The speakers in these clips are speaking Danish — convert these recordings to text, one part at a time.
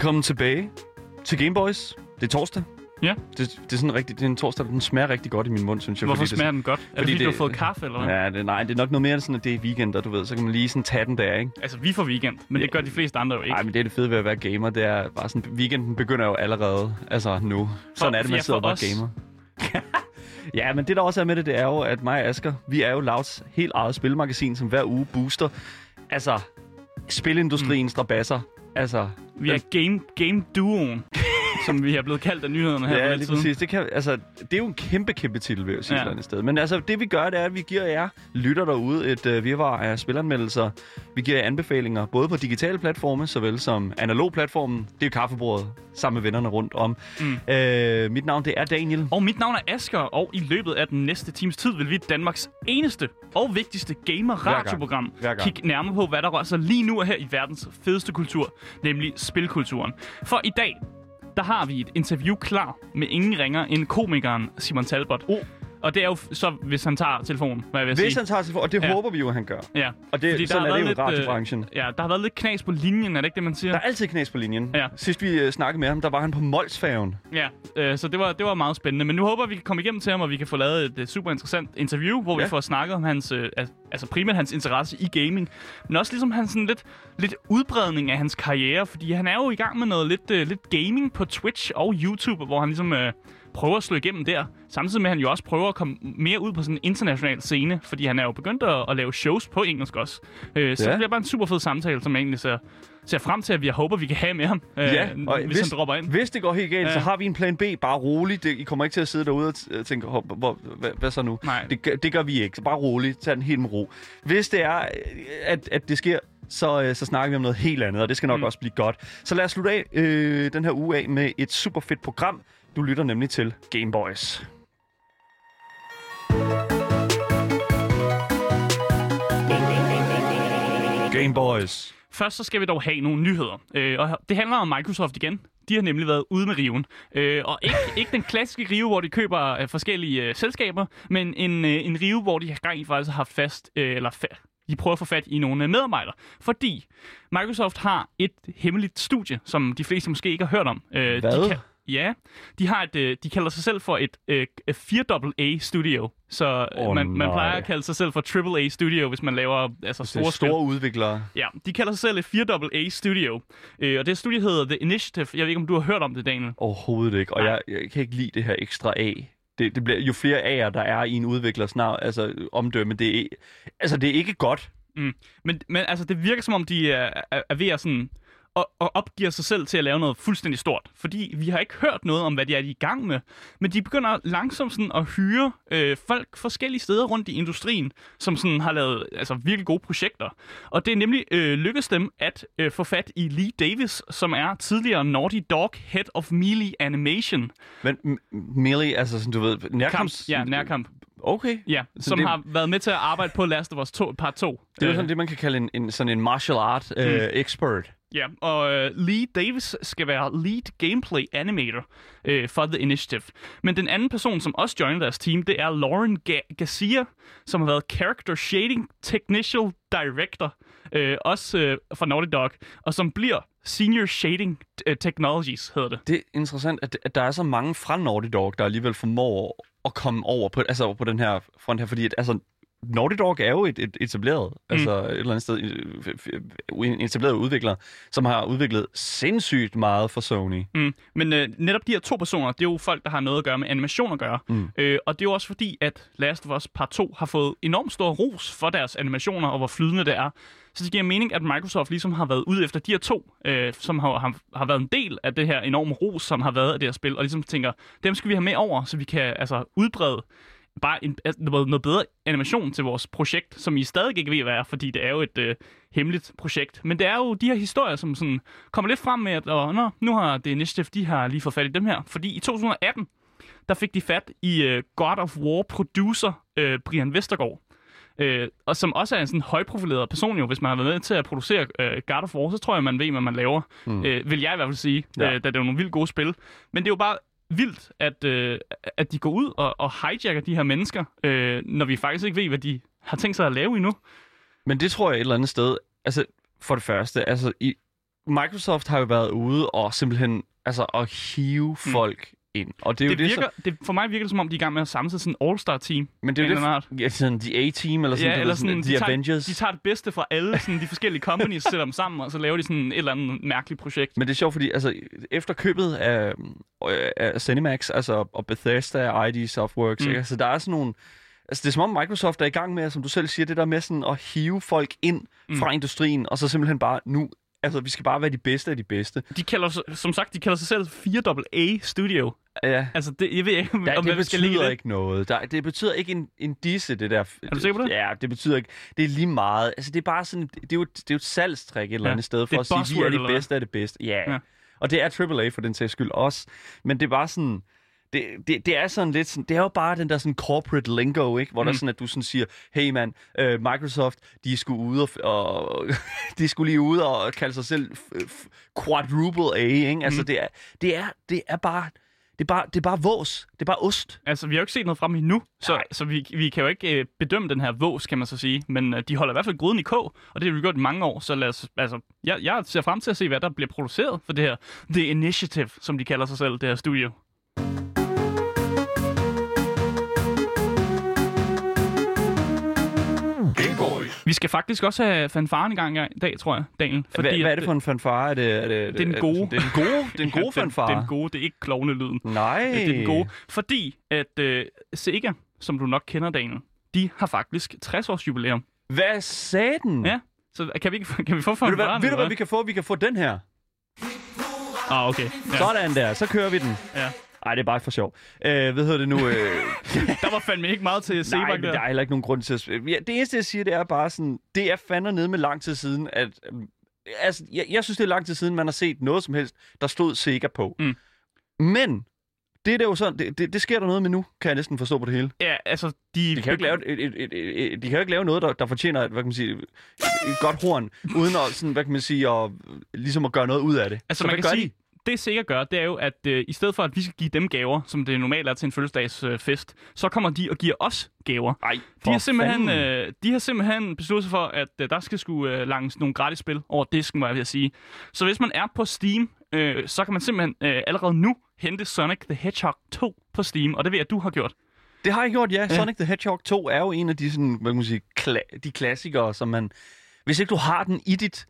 Velkommen tilbage til Gameboys. Det er torsdag. Ja. Det, det er sådan rigtig, det er en torsdag, den smager rigtig godt i min mund, synes jeg. Hvorfor fordi smager den godt? Er det fordi fordi, du har det- fået kaffe, eller hvad? Ja, det, nej, det er nok noget mere sådan, at det er weekend, og du ved, så kan man lige sådan tage den der, ikke? Altså, vi får weekend, men det gør de fleste andre jo ikke. Nej, men det er det fede ved at være gamer, det er bare sådan, weekenden begynder jo allerede, altså nu. Sådan er det, man ja, sidder bare os. gamer. ja, men det der også er med det, det er jo, at mig og Asger, vi er jo Louds helt eget spilmagasin, som hver uge booster, altså, spilindustriens mm. strabasser. Altså, Vi er game, game duoen, som vi er blevet kaldt af nyhederne her Ja, lige siden. præcis. Det, kan, altså, det er jo en kæmpe, kæmpe titel, vil jeg sige Ja. et eller andet sted. Men altså, det vi gør, det er, at vi giver jer lytter derude et uh, virvar af spilanmeldelser. Vi giver jer anbefalinger, både på digitale platforme, såvel som analog platformen. Det er kaffebordet, sammen med vennerne rundt om. Mm. Uh, mit navn, det er Daniel. Og mit navn er Asker, og i løbet af den næste times tid vil vi Danmarks eneste og vigtigste gamer-radioprogram kigge nærmere på, hvad der rører sig lige nu og her i verdens fedeste kultur, nemlig spilkulturen. For i dag, der har vi et interview klar med ingen ringer end komikeren Simon Talbot. Oh. Og det er jo så, hvis han tager telefonen, hvad jeg vil Hvis sige. han tager for, og det Ja. håber vi jo, at han gør. Ja, Og det, Fordi der sådan har er det jo i lidt, øh, radiobranchen. ja, der har været lidt knas på linjen, er det ikke det, man siger? Der er altid knas på linjen. Ja. Sidst vi uh, snakkede med ham, der var han på Molsfærgen. Ja, øh, så det var, det var meget spændende. Men nu håber vi kan komme igennem til ham, og vi kan få lavet et, øh, super interessant interview, hvor ja. Vi får snakket om hans, øh, al- altså primært hans interesse i gaming, men også ligesom hans sådan lidt, lidt udbredning af hans karriere, fordi han er jo i gang med noget lidt, øh, lidt gaming på Twitch og YouTube, hvor han ligesom øh, prøver at slå igennem der, samtidig med at han jo også prøver at komme mere ud på sådan en international scene, fordi han er jo begyndt at, at lave shows på engelsk også. Øh, så Ja. det bliver bare en super fed samtale, som jeg egentlig ser, ser frem til, at vi håber, vi kan have med ham, øh, Ja, og hvis, hvis- han dropper ind. Hvis det går helt galt, Ja. så har vi en plan B. Bare roligt. Det, I kommer ikke til at sidde derude og t- tænke, "Hov, hvor, hvad, hvad så nu? Nej. Det, gør- det gør vi ikke. Så bare roligt. Tag den helt med ro. Hvis det er, øh, at, at det sker, så, øh, så snakker vi om noget helt andet, og det skal nok mm. også blive godt. Så lad os slutte af øh, den her uge af med et super fedt program. Du lytter nemlig til Game Boys. Game Boys. Først så skal vi dog have nogle nyheder. Øh, og det handler om Microsoft igen. De har nemlig været ude med riven. Øh, og ikke, ikke den klassiske rive, hvor de køber øh, forskellige øh, selskaber, men en, øh, en rive, hvor de har gang i faktisk har haft fast, øh, eller fa- de prøver at få fat i nogle øh, medarbejdere. Fordi Microsoft har et hemmeligt studie, som de fleste måske ikke har hørt om. Øh, Hvad? De kan, ja, de, har et, øh, de kalder sig selv for et øh, 4AA studio. Så øh, Åh, man, man nej. plejer at kalde sig selv for AAA studio, hvis man laver altså, store, spil. store udviklere. Ja, de kalder sig selv et 4AA Studio. Øh, og det studie hedder The Initiative. Jeg ved ikke, om du har hørt om det, Daniel. Overhovedet ikke. Og jeg, jeg kan ikke lide det her ekstra A. Det, det bliver, jo flere A'er, der er i en udviklers navn, altså omdømme, det er, altså, det er ikke godt. Men, men altså, det virker som om, de er, er, er ved at sådan og, og opgiver sig selv til at lave noget fuldstændig stort. Fordi vi har ikke hørt noget om, hvad de er de er i gang med. Men de begynder langsomt sådan at hyre øh, folk forskellige steder rundt i industrien, som sådan har lavet altså, virkelig gode projekter. Og det er nemlig øh, lykkedes dem at øh, få fat i Lee Davis, som er tidligere Naughty Dog Head of Melee Animation. Men Melee, altså sådan, du ved, Kamp, nærkamps... ja, nærkamp. Okay. Ja, som det- har været med til at arbejde på Last of Us 2, part 2. Det er jo Øh, sådan det, man kan kalde en, en, sådan en martial art uh, expert. Ja, og øh, Lee Davis skal være lead gameplay animator øh, for The Initiative. Men den anden person, som også joiner deres team, det er Lauren Ga- Garcia, som har været character shading technical director, øh, også øh, for Naughty Dog, og som bliver senior shading øh, technologies, hedder det. Det er interessant, at, at der er så mange fra Naughty Dog, der alligevel formår at komme over på, altså over på den her front her, fordi at, altså, Naughty Dog er jo et, et etableret, mm. altså et eller andet sted, en etableret udvikler, som har udviklet sindssygt meget for Sony. Mm. Men øh, netop de her to personer, det er jo folk, der har noget at gøre med animation at gøre. Mm. Øh, og det er jo også fordi, at Last of Us Part 2 har fået enormt stor ros for deres animationer, og hvor flydende det er. Så det giver mening, at Microsoft ligesom har været ude efter de her to, øh, som har, har, har været en del af det her enorme ros, som har været af det her spil, og ligesom tænker, dem skal vi have med over, så vi kan altså udbrede bare en, altså, noget noget bedre animation til vores projekt, som I stadig ikke ved, hvad er, fordi det er jo et øh, hemmeligt projekt. Men det er jo de her historier, som sådan kommer lidt frem med, at og, Nå, nu har det Initiative, de har lige fået fat i dem her. Fordi i 2018, der fik de fat i øh, God of War producer øh, Brian Vestergaard. Øh, og som også er en sådan højprofileret person jo, hvis man har været med til at producere øh, God of War, så tror jeg, man ved, hvad man laver. Mm. Øh, vil jeg i hvert fald sige, Ja. øh, da det er nogle vildt gode spil. Men det er jo bare vildt, at, øh, at de går ud og, og hijacker de her mennesker, øh, når vi faktisk ikke ved, hvad de har tænkt sig at lave endnu. Men det tror jeg et eller andet sted, altså for det første, altså i, Microsoft har jo været ude og simpelthen altså, at hive folk ind. Og det er jo Det det, virker, det, for mig virker det, som om de er i gang med at samle sådan en all-star-team. så, men det er jo anden art. det, ja, sådan The A-Team, eller sådan, Ja, eller ved, sådan, The de tager- Avengers. De tager det bedste fra alle sådan, de forskellige companies, sætter dem sammen, og så laver de sådan et eller andet mærkeligt projekt. Men det er sjovt, fordi altså, efter købet af, øh, af Cinemax, altså, og Bethesda, ID Softworks, Mm. mm. ikke? altså der er sådan nogle... Altså, det er som om Microsoft er i gang med, som du selv siger, det der med sådan at hive folk ind Mm. fra industrien, og så simpelthen bare nu... Altså, vi skal bare være de bedste af de bedste. De kalder, sig- som sagt, de kalder sig selv 4AA Studio. Ja, Altså, det, jeg ved ikke, om, Ja, om det vi skal betyder det. ikke noget. Der, det betyder ikke en, en disse, det der. Er du sikker på det? Ja, det betyder ikke. Det er lige meget. Altså, det er bare sådan, det er jo, det er jo et salgstrik et eller Ja. andet sted for at sige, vi er hvad? bedste af det bedste. Ja. Ja. ja. Og det er AAA for den sags skyld også. Men det er bare sådan, det, det, det er sådan lidt sådan, det er jo bare den der sådan corporate lingo, ikke? Hvor mm. der sådan, at du sådan siger, hey man, uh, Microsoft, de skulle ude og, og de skulle lige ude og kalde sig selv quadruple A, ikke? Altså Mm. det er, det er, det er bare, det er bare, det er bare vås. Det er bare ost. Altså, vi har jo ikke set noget frem endnu, så, Nej. så vi, vi kan jo ikke øh, bedømme den her vås, kan man så sige. Men øh, de holder i hvert fald gryden i kog, og det har vi gjort i mange år. Så lad os, altså, jeg, jeg ser frem til at se, hvad der bliver produceret for det her The Initiative, som de kalder sig selv, det her studio. Vi skal faktisk også have fanfaren i gang i dag, tror jeg, Daniel. Hvad, hvad er det for en fanfare? Er det, er det, Det er den gode. Det er den gode, den gode fanfare. Den, den gode, det er ikke klovnelyden. Nej. Det er den gode. Fordi at øh, Sega, som du nok kender, Daniel, de har faktisk 60 års jubilæum. Hvad sagde den? Ja, Så kan vi, ikke, kan vi få Ved du, fanfaren? hvad, ved du, hvad vi kan få? Vi kan få den her. Ah, okay. Ja. Sådan der, så kører vi den. Ja. Ej, det er bare for sjov. Øh, hvad hedder det nu? Øh, Der var fandme ikke meget til nej, Sebak men der der. er heller ikke nogen grund til at... Ja, det eneste, jeg siger, det er bare sådan... Det er fandme nede med lang tid siden, at... øh, Altså, jeg, jeg synes, det er lang tid siden, man har set noget som helst, der stod Sega på. Mm. Men, det er det jo sådan, det, det, det sker der noget med nu, kan jeg næsten forstå på det hele. Ja, altså, de... De kan jo ikke lave, et, et, et, et, et, de kan jo ikke lave noget, der, der fortjener et, hvad kan man sige, et, et godt horn, uden at, sådan, hvad kan man sige, at, ligesom at gøre noget ud af det. Altså, Så man kan sige, det Sega gør, det er jo, at øh, i stedet for, at vi skal give dem gaver, som det normalt er til en fødselsdagsfest, øh, så kommer de og giver os gaver. Ej, De har, simpelthen, fanden. øh, de har simpelthen besluttet sig for, at øh, der skal skulle øh, langes nogle gratis spil over disken, må jeg vil sige. Så hvis man er på Steam, øh, så kan man simpelthen øh, allerede nu hente Sonic the Hedgehog 2 på Steam, og det ved jeg, at du har gjort. Det har jeg gjort, ja. Sonic the Hedgehog 2 er jo en af de, sådan, hvad kan man sige, kla- de klassikere, som man... Hvis ikke du har den i dit,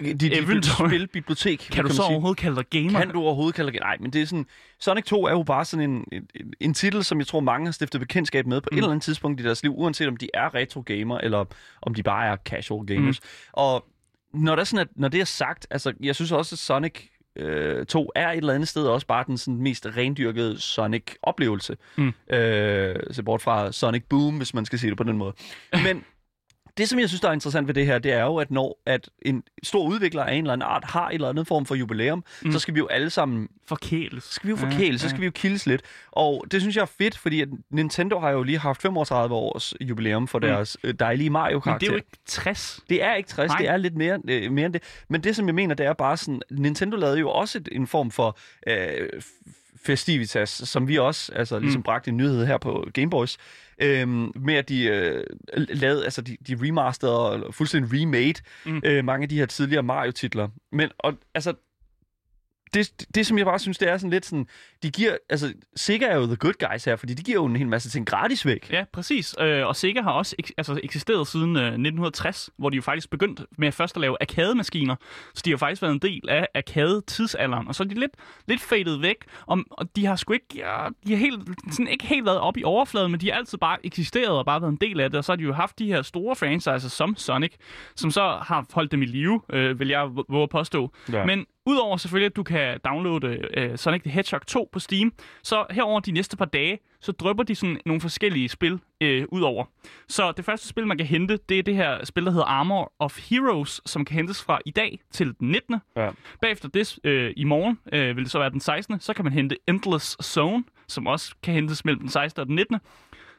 dit, dit Inventory. spilbibliotek, Kan du så sige, overhovedet kalde dig gamer? Kan du overhovedet kalde det? Nej, men det er sådan... Sonic 2 er jo bare sådan en, en, en titel, som jeg tror, mange har stiftet bekendtskab med på mm. et eller andet tidspunkt i deres liv, uanset om de er retro-gamer, eller om de bare er casual gamers. Mm. Og når, der er sådan, at, når det er sagt, altså, jeg synes også, at Sonic øh, 2 er et eller andet sted også bare den sådan, mest rendyrkede Sonic-oplevelse. Mm. Øh, så bort fra Sonic Boom, hvis man skal sige det på den måde. Men det, som jeg synes, der er interessant ved det her, det er jo, at når at en stor udvikler af en eller anden art har en eller anden form for jubilæum, mm. så skal vi jo alle sammen Forkæles. så skal vi jo forkæle, så skal vi jo kildes lidt. Og det synes jeg er fedt, fordi at Nintendo har jo lige haft 35 års jubilæum for deres mm. dejlige mario Men det er jo ikke 60. det er ikke 60, Nej. det er lidt mere, øh, mere end det. Men det, som jeg mener, det er bare sådan, Nintendo lavede jo også et, en form for øh, festivitas, som vi også altså, ligesom Mm. bragte en nyhed her på Gameboys, øh, med at de øh, lavede, altså de, de remasterede, eller fuldstændig remade Mm. øh, mange af de her tidligere Mario-titler. Men og, altså, det, det, som jeg bare synes, det er sådan lidt sådan, de giver, altså, Sega er jo the good guys her, fordi de giver jo en hel masse ting gratis væk. Ja, præcis. Øh, og Sega har også ek- altså, eksisteret siden øh, 1960, hvor de jo faktisk begyndt med først at lave arcade-maskiner. Så de har faktisk været en del af arcade-tidsalderen. Og så er de lidt, lidt fadet væk, og, og de har sgu ikke, ja, de har helt, sådan ikke helt været op i overfladen, men de har altid bare eksisteret og bare været en del af det. Og så har de jo haft de her store franchises som Sonic, som så har holdt dem i live, øh, vil jeg våge at påstå. Ja. Men Udover selvfølgelig, at du kan downloade øh, Sonic the Hedgehog 2 på Steam, så herover de næste par dage, så drypper de sådan nogle forskellige spil øh, udover. Så det første spil, man kan hente, det er det her spil, der hedder Armor of Heroes, som kan hentes fra i dag til den 19. Ja. Bagefter det, øh, i morgen, øh, vil det så være den 16. Så kan man hente Endless Zone, som også kan hentes mellem den 16. og den 19.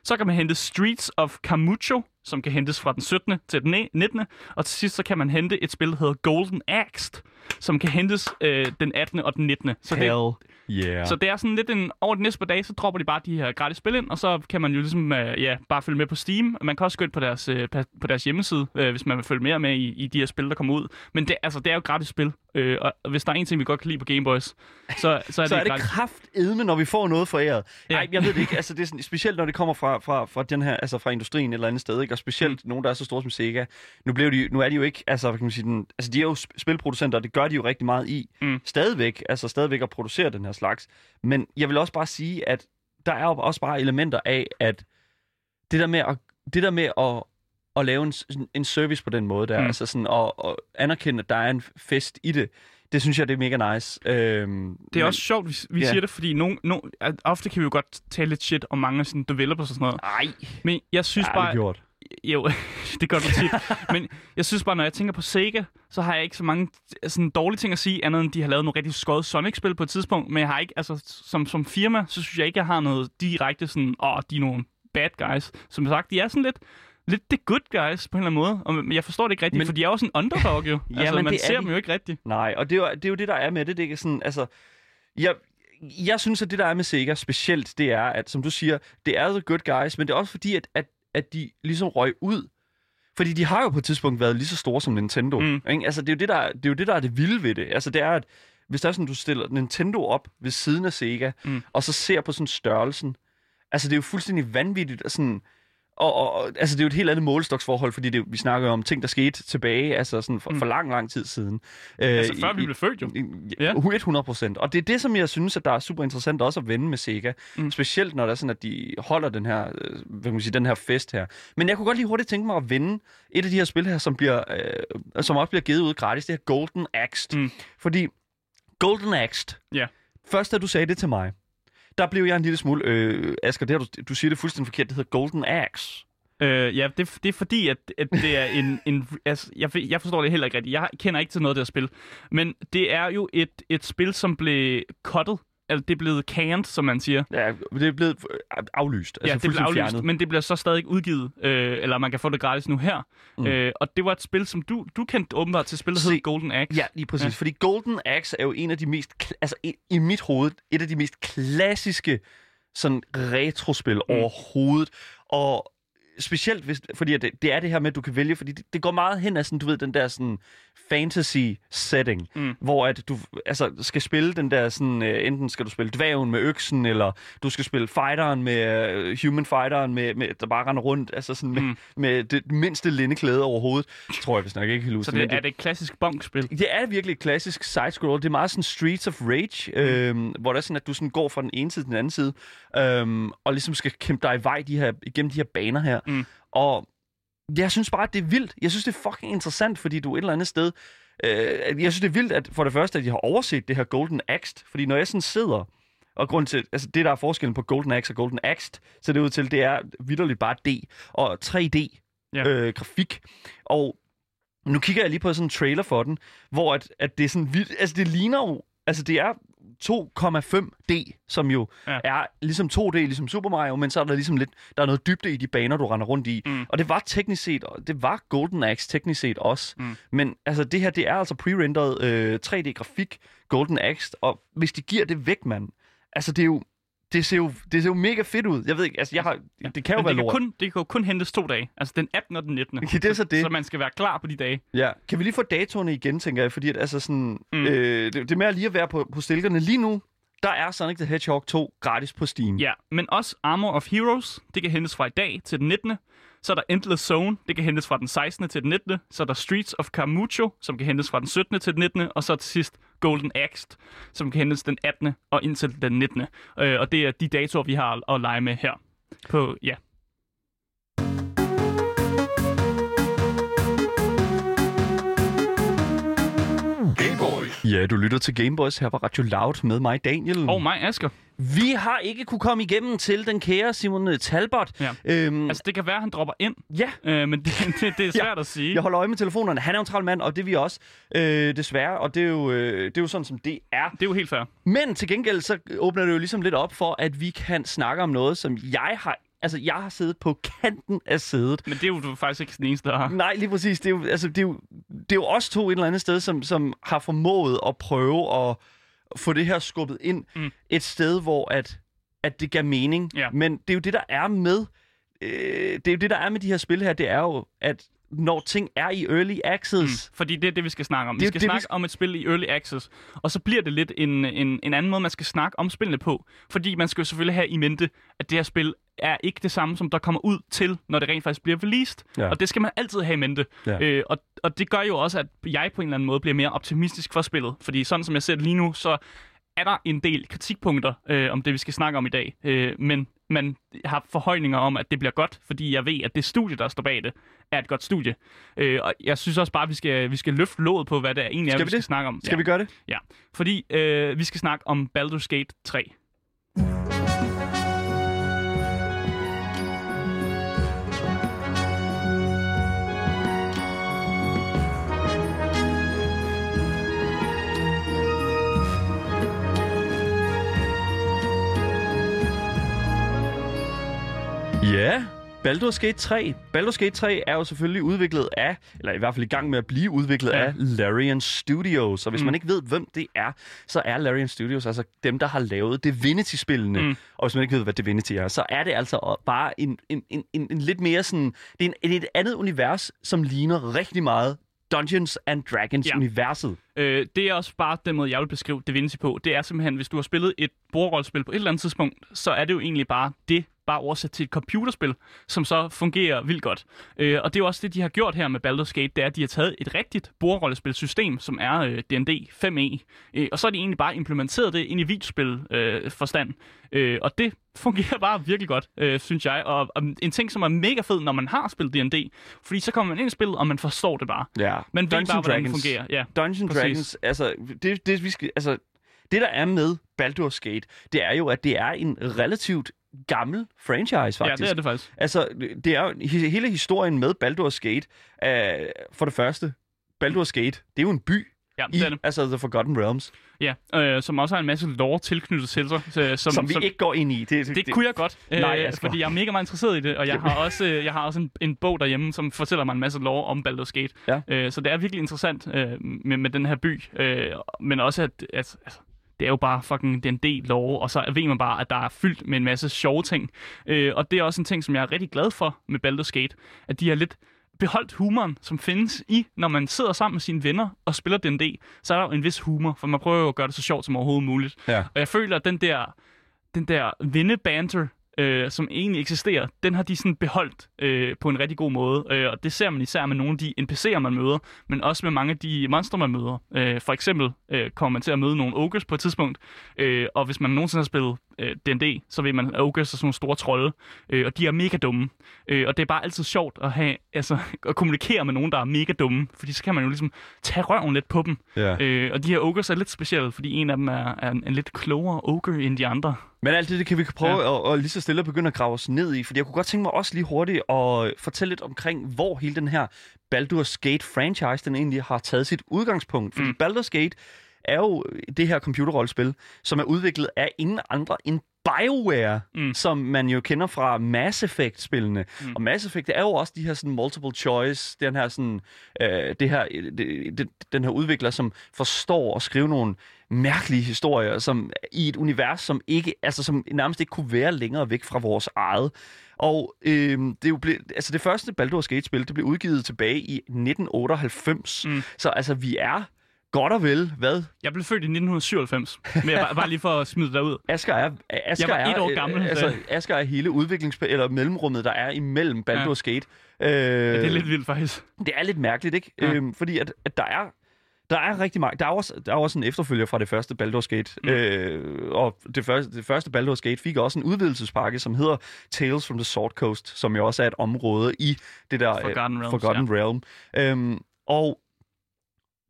Så kan man hente Streets of Camucho, som kan hentes fra den 17. til den 19. Og til sidst så kan man hente et spil, der hedder Golden Axe, som kan hentes øh, den 18. og den 19. Så det, Hell yeah. så det er sådan lidt en... Over de næste par dage, så dropper de bare de her gratis spil ind, og så kan man jo ligesom øh, ja, bare følge med på Steam. Man kan også gå ind på deres, øh, på deres hjemmeside, øh, hvis man vil følge mere med i, i de her spil, der kommer ud. Men det, altså, det er jo gratis spil, øh, og hvis der er en ting, vi godt kan lide på Gameboys, så, så er det, så er det kraftedme, når vi får noget foræret. Ja. Nej, jeg ved det ikke. Altså, det er sådan, specielt, når det kommer fra, fra, fra, den her, altså fra industrien eller andet sted, ikke? Og specielt mm. nogen, der er så store som Sega. Nu, blev de, nu er de jo ikke, altså, kan man sige, den, altså de er jo sp- spilproducenter, og det gør de jo rigtig meget i. Mm. Stadigvæk, altså stadigvæk at producere den her slags. Men jeg vil også bare sige, at der er jo også bare elementer af, at det der med at, det der med at, at lave en, en service på den måde der, Mm. altså sådan at, at anerkende, at der er en fest i det, det synes jeg, det er mega nice. Øhm, Det er også sjovt, vi, vi Ja. siger det, fordi nogen, nogen, ofte kan vi jo godt tale lidt shit om mange af sådan developers og sådan noget. Ej, Men jeg synes det bare... Jo, det gør du tit. Men jeg synes bare, når jeg tænker på Sega, så har jeg ikke så mange sådan, dårlige ting at sige, andet end de har lavet nogle rigtig skøde Sonic-spil på et tidspunkt. Men jeg har ikke, altså, som, som firma, så synes jeg ikke, jeg har noget direkte sådan, åh, oh, de er nogle bad guys. Som sagt, de er sådan lidt, lidt the good guys på en eller anden måde. Og jeg forstår det ikke rigtigt, Men- for de er jo sådan en underdog jo. Ja, altså, men man er ser de. dem jo ikke rigtigt. Nej, og det er, jo, det er jo det, der er med det. Det er sådan, altså... Jeg, jeg synes, at det, der er med Sega specielt, det er, at som du siger, det er the good guys, men det er også fordi, at, at, at de ligesom røg ud. Fordi de har jo på et tidspunkt været lige så store som Nintendo. Mm. Ikke? Altså, det er, jo det, der, det er jo det, der er det vilde ved det. Altså, det er, at hvis der er sådan, du stiller Nintendo op ved siden af Sega, mm. og så ser på sådan størrelsen, altså, det er jo fuldstændig vanvittigt, at sådan... Og, og, og altså, det er jo et helt andet målestoksforhold, fordi det, vi snakker om ting, der skete tilbage, altså sådan for, Mm. for lang, lang tid siden. Altså, Øh, før i- vi blev født jo. Ja. Ja. 100 procent. Og det er det, som jeg synes, at der er super interessant også at vende med Sega. Mm. Specielt når det er sådan, at de holder den her, øh, hvad kan man sige, den her fest her. Men jeg kunne godt lige hurtigt tænke mig at vende et af de her spil her, som, bliver, øh, som også bliver givet ud gratis. Det her Golden Axe. Mm. Fordi Golden Axe, Ja. først da du sagde det til mig, der blev jeg en lille smule... Øh, Asger, det har du, du siger det fuldstændig forkert. Det hedder Golden Axe. Øh, ja, det, det er fordi, at, at det er en... en altså, jeg, jeg forstår det heller ikke rigtigt. Jeg kender ikke til noget af det her spil. Men det er jo et, et spil, som blev cuttet. Altså, det er blevet canned, som man siger. Ja, det er blevet øh, aflyst. ja, Altså det blev aflyst, fjernet. men det bliver så stadig udgivet. Øh, eller man kan få det gratis nu her. Mm. Øh, og det var et spil, som du, du kendte åbenbart til spillet, der Se- hed Golden Axe. Ja, lige præcis. Ja. Ja. Fordi Golden Axe er jo en af de mest, altså i, i mit hoved, et af de mest klassiske sådan retrospil mm. overhovedet. Og specielt, hvis, fordi det, det er det her med, at du kan vælge, fordi det, det går meget hen af sådan, du ved, den der sådan fantasy setting, Mm. hvor at du altså, skal spille den der sådan, uh, enten skal du spille dværgen med øksen, eller du skal spille fighteren med, uh, human fighteren med, med, der bare render rundt, altså sådan med, Mm. mm. med det mindste lindeklæde overhovedet. Tror jeg vist nok ikke helt Så huske. det, er det et klassisk bonkspil? Det er virkelig et klassisk side-scroll. Det er meget sådan Streets of Rage, Mm. øhm, hvor det er sådan, at du sådan går fra den ene side til den anden side, øhm, og ligesom skal kæmpe dig i vej de her, igennem de her baner her. Mm. Og jeg synes bare, at det er vildt. Jeg synes, det er fucking interessant, fordi du et eller andet sted... Øh, jeg synes, det er vildt, at for det første, at de har overset det her Golden Axe. Fordi når jeg sådan sidder... Og grund til, altså det, der er forskellen på Golden Axe og Golden Axe, så det ud til, det er vidderligt bare D og 3D Ja. øh, grafik. Og nu kigger jeg lige på sådan en trailer for den, hvor at, at det er sådan vildt, altså det ligner jo, altså det er 2,5D, som jo Ja. er ligesom 2D, ligesom Super Mario, men så er der ligesom lidt, der er noget dybde i de baner, du render rundt i. Mm. Og det var teknisk set, det var Golden Axe teknisk set også. Mm. Men altså det her, det er altså pre-renderet øh, 3D-grafik, Golden Axe, og hvis de giver det væk, mand, altså det er jo, det ser jo, det ser jo mega fedt ud. Jeg ved ikke, altså jeg har, det kan jo Men være det kan, lort. kun, det kan jo kun hentes to dage. Altså den 18. og den 19. Okay, det er så det. Så man skal være klar på de dage. Ja. Kan vi lige få datoerne igen, tænker jeg, fordi at, altså sådan, Mm. øh, det, det er med at lige at være på, på stilkerne. Lige nu, der er Sonic the Hedgehog 2 gratis på Steam. Ja, men også Armor of Heroes, det kan hentes fra i dag til den 19. Så er der Endless Zone, det kan hentes fra den 16. til den 19. Så er der Streets of Carmucho, som kan hentes fra den 17. til den 19. Og så til sidst Golden Axe, som kan hentes den 18. og indtil den 19. Øh, og det er de datoer, vi har at lege med her. På, ja. Ja, du lytter til Gameboys her på Radio Loud med mig, Daniel. Og mig, Asger. Vi har ikke kunne komme igennem til den kære Simon øh, Talbot. Ja. Øhm, Altså, det kan være, at han dropper ind, ja, øh, men det, det, det er svært at sige. jeg holder øje med telefonerne. Han er en travl mand, og det er vi også, øh, desværre. Og det er, jo, øh, det er jo sådan, som det er. Det er jo helt fair. Men til gengæld, så åbner det jo ligesom lidt op for, at vi kan snakke om noget, som jeg har altså, jeg har siddet på kanten af sædet. Men det er jo du faktisk ikke den eneste, der har. Nej, lige præcis. Det er jo, altså, det er jo, det er jo også to et eller andet sted, som, som har formået at prøve at få det her skubbet ind Mm. et sted, hvor at, at det gav mening. Ja. Men det er jo det, der er med øh, det er jo det, der er med de her spil her, det er jo, at når ting er i early access, Mm, fordi det er det, vi skal snakke om. Det Vi skal det, vi snakke skal- om et spil i Early Access, og så bliver det lidt en, en, en anden måde, man skal snakke om spillene på. Fordi man skal jo selvfølgelig have i mente, at det her spil er ikke det samme, som der kommer ud til, når det rent faktisk bliver released. Ja. Og det skal man altid have i mente. Ja. Øh, og, og det gør jo også, at jeg på en eller anden måde bliver mere optimistisk for spillet. Fordi sådan som jeg ser det lige nu, så er der en del kritikpunkter øh, om det, vi skal snakke om i dag. Øh, men man har forhøjninger om, at det bliver godt, fordi jeg ved, at det studie, der står bag det, er et godt studie. Øh, og jeg synes også bare, at vi skal, vi skal løfte låget på, hvad det er egentlig er, Skal vi vi skal det? snakke om. skal ja. vi gøre det? Ja, fordi øh, vi skal snakke om Baldur's Gate 3. Ja, Baldur's Gate 3. Baldur's Gate 3 er jo selvfølgelig udviklet af, eller i hvert fald i gang med at blive udviklet Ja. ja. af Larian Studios. Og hvis Mm. man ikke ved, hvem det er, så er Larian Studios altså dem, der har lavet Divinity-spillene. Mm. Og hvis man ikke ved, hvad Divinity er, så er det altså bare en, en, en, en, en lidt mere sådan... Det er en, et andet univers, som ligner rigtig meget Dungeons and Dragons-universet. Øh, det er også bare den måde, jeg vil beskrive Divinity på. Det er simpelthen, hvis du har spillet et bordrollespil på et eller andet tidspunkt, så er det jo egentlig bare det, bare oversat til et computerspil, som så fungerer vildt godt. Øh, og det er jo også det, de har gjort her med Baldur's Gate, det er, at de har taget et rigtigt bordrollespilsystem, som er øh, D&D 5e, øh, og så har de egentlig bare implementeret det ind i videospil øh, forstand. Øh, og det fungerer bare virkelig godt, øh, synes jeg. Og, og en ting, som er mega fed, når man har spillet D&D, fordi så kommer man ind i spillet, og man forstår det bare. Ja. Man ved Dungeons bare, hvordan det Dragons. fungerer. Ja. Dungeons Præcis. Dragons, altså det, det, vi skal, altså, det der er med Baldur's Gate, det er jo, at det er en relativt gammel franchise, ja, faktisk. det er det faktisk. Altså, det er jo he- hele historien med Baldur's Gate. Uh, for det første, Baldur's Gate, det er jo en by Ja, i det er det. altså The Forgotten Realms, Ja, øh, som også har en masse lore tilknyttet til sig. så- Som, som, vi som, ikke går ind i. Det, det, kunne jeg godt, øh, Nej, Asger. fordi jeg er mega meget interesseret i det, og jeg har også, øh, jeg har også en, en bog derhjemme, som fortæller mig en masse lore om Baldur's Gate. Ja. Øh, så det er virkelig interessant øh, med, med den her by, øh, men også at, at altså, det er jo bare fucking den del lore, og så ved man bare, at der er fyldt med en masse sjove ting. Øh, og det er også en ting, som jeg er rigtig glad for med Baldur's Gate, at de har lidt beholdt humoren, som findes i, når man sidder sammen med sine venner og spiller D&D, så er der jo en vis humor, for man prøver jo at gøre det så sjovt som overhovedet muligt. Ja. Og jeg føler, at den der, den der vindebanter, øh, som egentlig eksisterer, den har de sådan beholdt øh, på en rigtig god måde. Øh, og det ser man især med nogle af de NPC'er, man møder, men også med mange af de monster, man møder. Øh, for eksempel øh, kommer man til at møde nogle ogres på et tidspunkt, øh, og hvis man nogensinde har spillet øh, D&D, så ved man, at ogres er sådan nogle store trolde, øh, og de er mega dumme. Øh, og det er bare altid sjovt at, have, altså, at kommunikere med nogen, der er mega dumme, fordi så kan man jo ligesom tage røven lidt på dem. Ja. Øh, og de her ogres er lidt specielle, fordi en af dem er, er en, en lidt klogere ogre end de andre. Men alt det, det kan vi prøve ja. at, at lige så stille at begynde at grave os ned i, fordi jeg kunne godt tænke mig også lige hurtigt at fortælle lidt omkring, hvor hele den her Baldur's Gate franchise, den egentlig har taget sit udgangspunkt. Fordi mm. Baldur's Gate er jo det her computerrollespil, som er udviklet af ingen andre end BioWare, Mm. som man jo kender fra Mass Effect-spillene. Mm. Og Mass Effect er jo også de her sådan multiple choice, den her sådan, øh, det her, det, det, den her udvikler, som forstår at skrive nogle mærkelige historier, som i et univers, som ikke, altså som nærmest ikke kunne være længere væk fra vores eget. Og øh, det, er jo ble, altså det første Baldur's Gate-spil, det blev udgivet tilbage i 1998. Mm. Mm. Så altså, vi er godt og vel, hvad? Jeg blev født i 1997, men jeg, bare, bare lige for at smide det derud. Asger er, Asger Jeg var et år øh, gammel, så- Altså, Asger er hele udviklings eller mellemrummet, der er imellem Baldur's ja. Gate. Øh, Ja, det er lidt vildt faktisk. det er lidt mærkeligt, ikke? Ja. Ja. Øhm, fordi at, at der er der er rigtig mange. Der er også, der er også en efterfølger fra det første Baldur's Gate. Mm. Øh, og det første, det første Baldur's Gate fik også en udvidelsespakke, som hedder Tales from the Sword Coast, som jo også er et område i det der Forgotten øh, Realms, Forgotten Realm. Øhm, og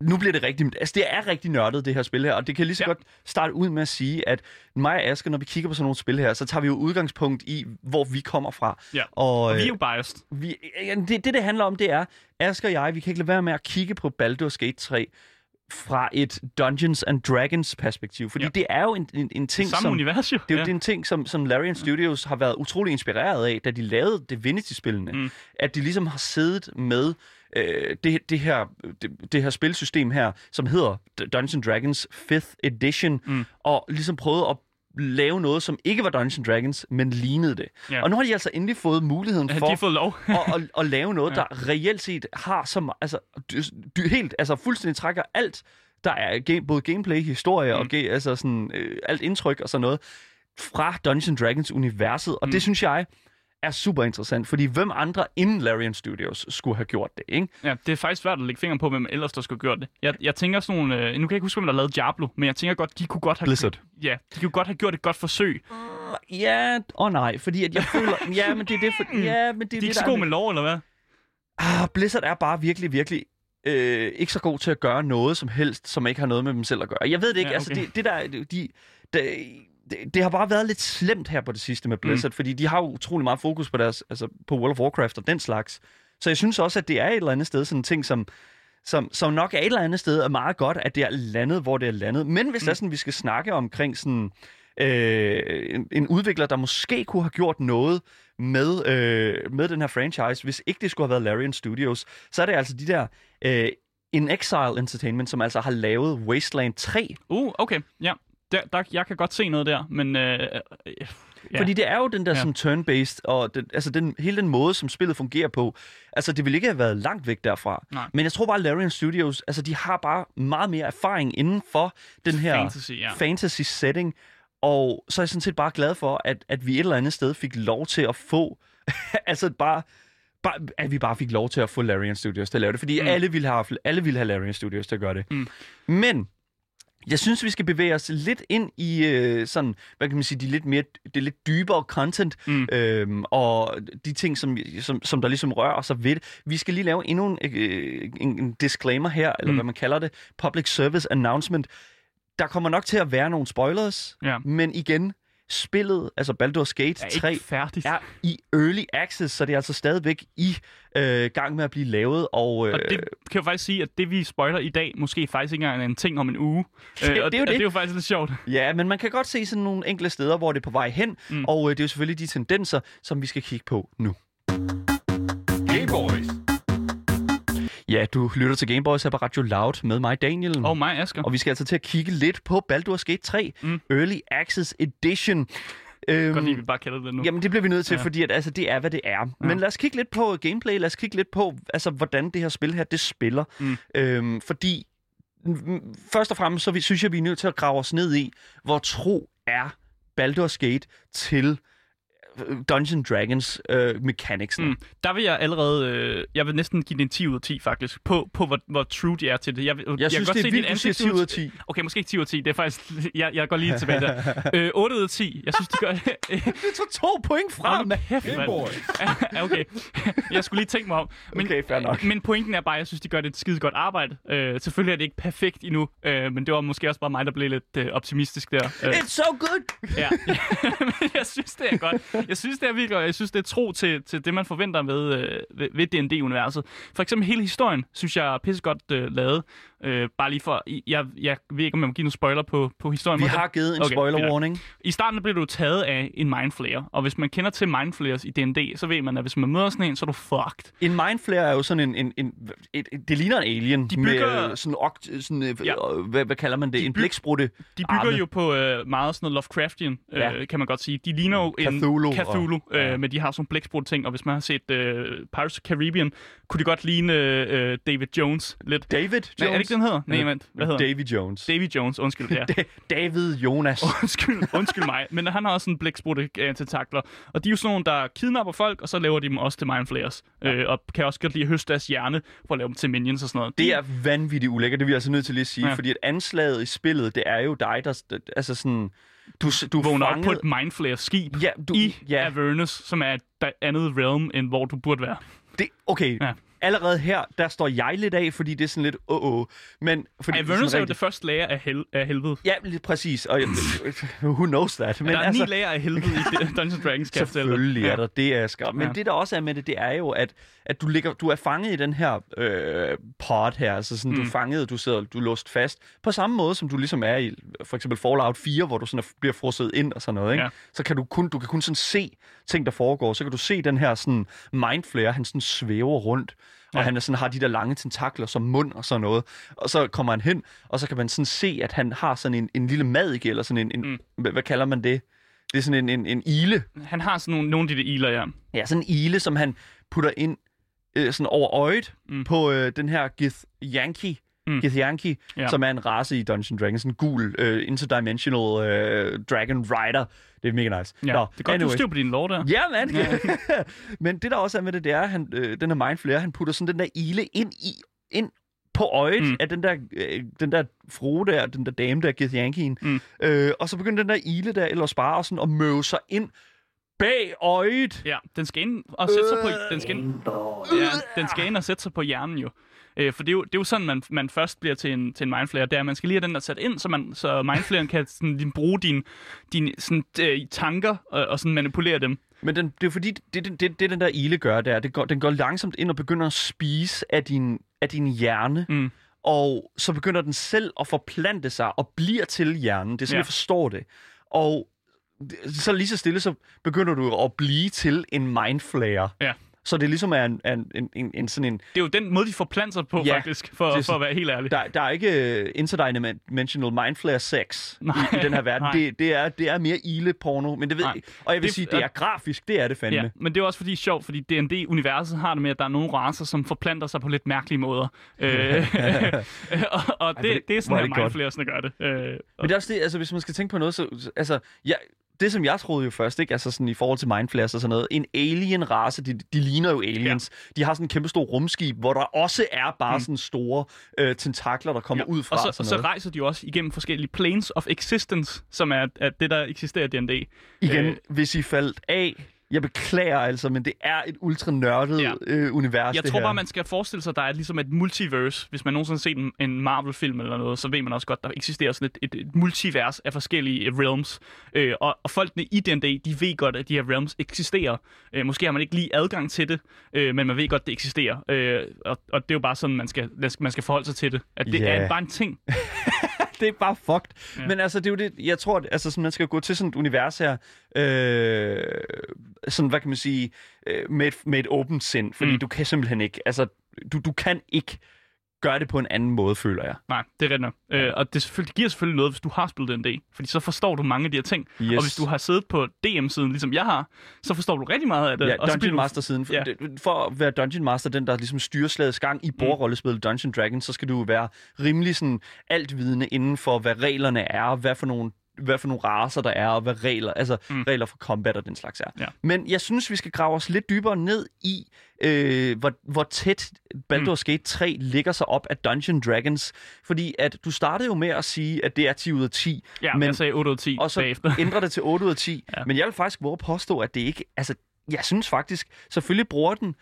nu bliver det rigtig... Altså, det er rigtig nørdet, det her spil her, og det kan lige så Ja. godt starte ud med at sige, at mig og Asger, når vi kigger på sådan nogle spil her, så tager vi jo udgangspunkt i, hvor vi kommer fra. Ja. Og, Og vi er øh, jo biased. vi, ja, det, det, det handler om, det er, Asger og jeg, vi kan ikke lade være med at kigge på Baldur's Gate 3 fra et Dungeons and Dragons perspektiv. Fordi Ja. det er jo en, en, en ting, Samme som... univers jo. Det er jo ja. det er en ting, som, som Larian Studios har været utrolig inspireret af, da de lavede Divinity-spillene. Mm. At de ligesom har siddet med øh, det, det, her, det, det her spilsystem her, som hedder Dungeons Dragons 5th Edition, Mm. og ligesom prøvet at lave noget, som ikke var Dungeons Dragons, men lignede det. Ja. Og nu har de altså endelig fået muligheden for de fået lov. at, at, at lave noget, der reelt set har så me- altså, dy, dy, helt, altså fuldstændig trækker alt, der er game, både gameplay, historie Mm. og ge, altså sådan, øh, alt indtryk og sådan noget, fra Dungeons and Dragons universet. Og mm. det synes jeg er super interessant, fordi hvem andre end Larian Studios skulle have gjort det, ikke? Ja, det er faktisk svært at lægge fingeren på, hvem ellers der skulle have gjort det. Jeg, jeg tænker sådan nogle... Øh, nu kan jeg ikke huske, hvem der lavede Diablo, men jeg tænker godt, de kunne godt have... Blizzard. Ja, de kunne godt have gjort et godt forsøg. Ja, og nej, fordi at jeg føler, ja, men det er det, for, ja, men det, De er det ikke så gode med lov, eller hvad? Ah, Blizzard er bare virkelig, virkelig øh, ikke så god til at gøre noget som helst, som ikke har noget med dem selv at gøre. Jeg ved det ikke, Ja, okay. okay. altså det, det der, de, de, det, det har bare været lidt slemt her på det sidste med Blizzard, mm. fordi de har jo utrolig meget fokus på deres, altså på World of Warcraft og den slags. Så jeg synes også, at det er et eller andet sted sådan en ting, som, som, som nok er et eller andet sted er meget godt, at det er landet, hvor det er landet. Men hvis mm. det er sådan, vi skal snakke omkring sådan øh, en, en udvikler, der måske kunne have gjort noget med, øh, med den her franchise, hvis ikke det skulle have været Larian Studios, så er det altså de der øh, In Exile Entertainment, som altså har lavet Wasteland 3. Uh, okay, ja. Der, der, jeg kan godt se noget der, men... Øh, øh, Ja. Fordi det er jo den der Ja. sådan turn-based, og den, altså den, hele den måde, som spillet fungerer på. Altså, det ville ikke have været langt væk derfra. Nej. Men jeg tror bare, at Larian Studios, altså, de har bare meget mere erfaring inden for den her Fantasy, ja. fantasy setting. Og så er jeg sådan set bare glad for, at, at vi et eller andet sted fik lov til at få, altså bare, bare, at vi bare fik lov til at få Larian Studios til at lave det. Fordi mm. alle, ville have, alle ville have Larian Studios til at gøre det. Mm. Men jeg synes, vi skal bevæge os lidt ind i øh, sådan, hvad kan man sige, de lidt mere, det lidt dybere content, Mm. øhm, og de ting, som, som, som der ligesom rører sig ved det. Vi skal lige lave endnu en, øh, en, en disclaimer her, eller Mm. hvad man kalder det, public service announcement. Der kommer nok til at være nogle spoilers, Ja. men igen, spillet, altså Baldur's Gate er 3, ikke færdigt. er i early access, så det er altså stadigvæk i øh, gang med at blive lavet, og, øh, Og det kan jeg faktisk sige, at det vi spoiler i dag, måske faktisk ikke engang er en ting om en uge. Det- Øh, det er og, jo og det. det er jo faktisk lidt sjovt. Ja, men man kan godt se sådan nogle enkelte steder, hvor det er på vej hen, Mm. mm. og øh, det er jo selvfølgelig de tendenser, som vi skal kigge på nu. Gameboys. Ja, du lytter til Gameboys her på Radio Loud med mig, Daniel. Og mig, Asger. Og vi skal altså til at kigge lidt på Baldur's Gate 3 Mm. Early Access Edition. Øhm, Godt lide, at vi bare kalder det nu. Jamen, det bliver vi nødt til, Ja. fordi at, altså, det er, hvad det er. Ja. Men lad os kigge lidt på gameplay, lad os kigge lidt på, altså, hvordan det her spil her, det spiller. Mm. Øhm, fordi, først og fremmest, så vi, synes jeg, vi er nødt til at grave os ned i, hvor tro er Baldur's Gate til Dungeons Dragons øh, mechanics. Mm. Der vil jeg allerede, øh, jeg vil næsten give det en 10 ud af 10 faktisk, på, på hvor, hvor true de er til det. Jeg, Jeg, kan synes, godt det er vildt, du siger ansigt 10 ud af 10. Okay, måske ikke 10 ud af 10, det er faktisk, jeg, jeg går lige tilbage der. Øh, 8 ud af 10, jeg synes, de gør det. Det tog to point fra. Gameboys. Ja, okay. Jeg skulle lige tænke mig om. Men, Okay, fair nok. Men pointen er bare, at jeg synes, de gør det et skide godt arbejde. Øh, selvfølgelig er det ikke perfekt endnu, øh, men det var måske også bare mig, der blev lidt øh, optimistisk der. Øh, It's so good! ja. men jeg synes, det er godt. Jeg synes, det er virkelig. Jeg synes, det er tro til, til det, man forventer ved, øh, ved, ved D&D-universet. For eksempel hele historien, synes jeg er pissegodt øh, lavet. Øh, bare lige for... Jeg, jeg ved ikke, om jeg må give nogle spoiler på, på historien. Vi Må- har givet en Okay, spoiler warning. I starten bliver du taget af en mindflayer, og hvis man kender til mindflayers i D&D, så ved man, at hvis man møder sådan en, så er du fucked. En mindflare er jo sådan en... en, en et, et, det ligner en alien. De bygger- Med øh, sådan, okt, sådan øh, Ja. ja. hvad, hvad kalder man det? De en blæksprutte. De bygger Arme. jo på øh, meget sådan noget Lovecraftian, øh, Ja. kan man godt sige. De ligner jo en Cthulhu og- øh, ja. men de har sådan nogle ting, og hvis man har set øh, Pirates of Caribbean, kunne de godt ligne øh, David Jones lidt. David Jones. Nej, er det ikke den hedder? Nej, Ja. vent. Hvad hedder Davy Jones. David Jones, undskyld. Ja. Da- David Jonas. undskyld, undskyld mig. Men han har også en blæksprutte øh, tentakler. Og de er jo sådan nogle, der kidnapper folk, og så laver de dem også til mindflayers. Øh, og kan også godt lide at høste deres hjerne for at lave dem til minions og sådan noget. Det er vanvittigt ulækkert, det er vi altså nødt til lige at sige. Ja. Ja. Fordi at anslaget i spillet, det er jo dig, der... Altså sådan... Du, du vågner op fanget... på et mindflayer-skib Ja, du, i ja, Avernus, som er et andet realm, end hvor du burde være. det, okay. Ja. Ja. Allerede her, der står jeg lidt af, fordi det er sådan lidt åh, åh. Men fordi Avernus er jo sådan det første lager af, hel- af helvede. Ja, lidt præcis. Og who knows that? Men der er altså... ni lager af helvede i Dungeons Dragons, kan. Selvfølgelig Ja. er der det, Asger. Men Ja. ja. det, der også er med det, det er jo, at, at du, ligger, du er fanget i den her øh, pod her, altså sådan, mm. du er Mm. fanget, du sidder, du er låst fast, på samme måde, som du ligesom er i for eksempel Fallout 4, hvor du sådan er, bliver frosset ind og sådan noget, ikke? Ja. så kan du kun, du kan kun sådan se ting, der foregår, så kan du se den her sådan mindflare, han sådan svæver rundt, og Ja. han er sådan, har de der lange tentakler som mund og sådan noget, og så kommer han hen, og så kan man sådan se, at han har sådan en, en lille madik, eller sådan en, en Mm. hvad, hvad kalder man det? Det er sådan en, en, en ile, Han har sådan nogle, nogle af de der iler, ja. Ja, sådan en ile, som han putter ind øh, sådan over øjet mm. På øh, den her Gith Yankee. Mm. Gith Yankee, ja. Ja. som er en race i Dungeons Dragons, en gul øh, interdimensional øh, dragon rider. Det er mega nice. ja. Nå, det er godt, anyways. du styr på din lov der. Ja, man. Men det der også er med det, det er, at han, øh, den her mindflare, han putter sådan den der ile ind i ind på øjet mm. Af den der, øh, den der frue der, den der dame der, Gith Yankeen. Mm. Øh, og så begynder den der ile der, eller spare sådan, at møve sig ind bag øjet. Ja, den skal ind og sætte sig på... Den skal ind, ja, den skal ind og sætte sig på hjernen jo. Øh, for det er jo, det er jo sådan, man, man først bliver til en, til en mindflayer. Det er, at man skal lige have den der sat ind, så, man, så mindflayeren kan sådan, lige bruge dine din, sådan, øh, tanker og, og sådan manipulere dem. Men den, det er fordi, det, det, det, det den der ile gør, det er, det går, den går langsomt ind og begynder at spise af din, af din hjerne, Mm. og så begynder den selv at forplante sig og bliver til hjernen. Det er sådan, ja. Jeg forstår det. Og det- så lige så stille, så begynder du at blive til en mindflayer. Ja. Så det ligesom er en, en, en, en, en sådan en... Det er jo den måde, de forplanter sig på, Ja, faktisk, for, er for at være helt ærlig. Der, der er ikke uh, interdimensional mindflayer sex Nej, i, i den her verden. nej. Det, det, er, det er mere ile-porno, men det ved jeg Og jeg vil Det- sige, det er grafisk, det er det fandme. Ja, men det er også fordi sjovt, fordi D&D-universet har det med, at der er nogle racer, som forplanter sig på lidt mærkelige måder. øh, og og hvor det, det- det er sådan er godt. mindflayersne gør det. Øh, Men det er også det, altså hvis man skal tænke på noget, så, så- altså, ja, det som jeg troede jo først, ikke? Altså sådan i forhold til mindflayers og sådan noget, en alien-race, de, de ligner jo aliens. Ja. De har sådan en kæmpe stor rumskib, hvor der også er bare mm. sådan store øh, tentakler, der kommer ja. ud fra. og så, sådan så noget. rejser de jo også igennem forskellige planes of existence, som er, er det, der eksisterer i D&D. Igen, øh, hvis I faldt af, jeg beklager altså, men det er et ultra nørdet ja. Øh, univers, Jeg det tror her. bare, man skal forestille sig, at der er ligesom et multiverse. Hvis man nogensinde har set en, en Marvel-film eller noget, så ved man også godt, der eksisterer sådan et, et, et multivers af forskellige øh, realms. Øh, og, og folkene i D&D, de ved godt, at de her realms eksisterer. Øh, måske har man ikke lige adgang til det, øh, men man ved godt, det eksisterer. Øh, og, og det er jo bare sådan, man skal, man skal forholde sig til det. At det Ja. er bare en ting. det er bare fucked. Ja. Men altså, det er jo det, jeg tror, at, altså, sådan, man skal gå til sådan et univers her, øh, sådan, hvad kan man sige, øh, med, et, med et åbent sind, fordi. Mm. du kan simpelthen ikke, altså, du, du kan ikke gøre det på en anden måde, føler jeg. Nej, det er rigtigt nok. Øh, og det, selvfølgelig, det giver selvfølgelig noget, hvis du har spillet D&D. Fordi så forstår du mange af de her ting. Yes. Og hvis du har siddet på DM-siden, ligesom jeg har, så forstår du rigtig meget af det. Ja, og Dungeon du- Master siden. For, Ja. for at være Dungeon Master, den der ligesom styrer slagets gang i bordrollespillet Dungeon Dragons, så skal du være rimelig sådan altvidende inden for, hvad reglerne er, hvad for nogle hvad for nogle raser der er, og hvad regler, altså mm. Mm. regler for combat og den slags er. Ja. Men jeg synes, vi skal grave os lidt dybere ned i, øh, hvor, hvor tæt Baldur's Gate 3 ligger sig op af Dungeon Dragons. Fordi at du startede jo med at sige, at det er 10 ud af 10. Ja, men- jeg sagde 8 ud af 10 og så bagefter. ændrer det til 8 ud af 10. Ja. Men jeg vil faktisk våge påstå, at det ikke... Altså, jeg synes faktisk... Selvfølgelig bruger den...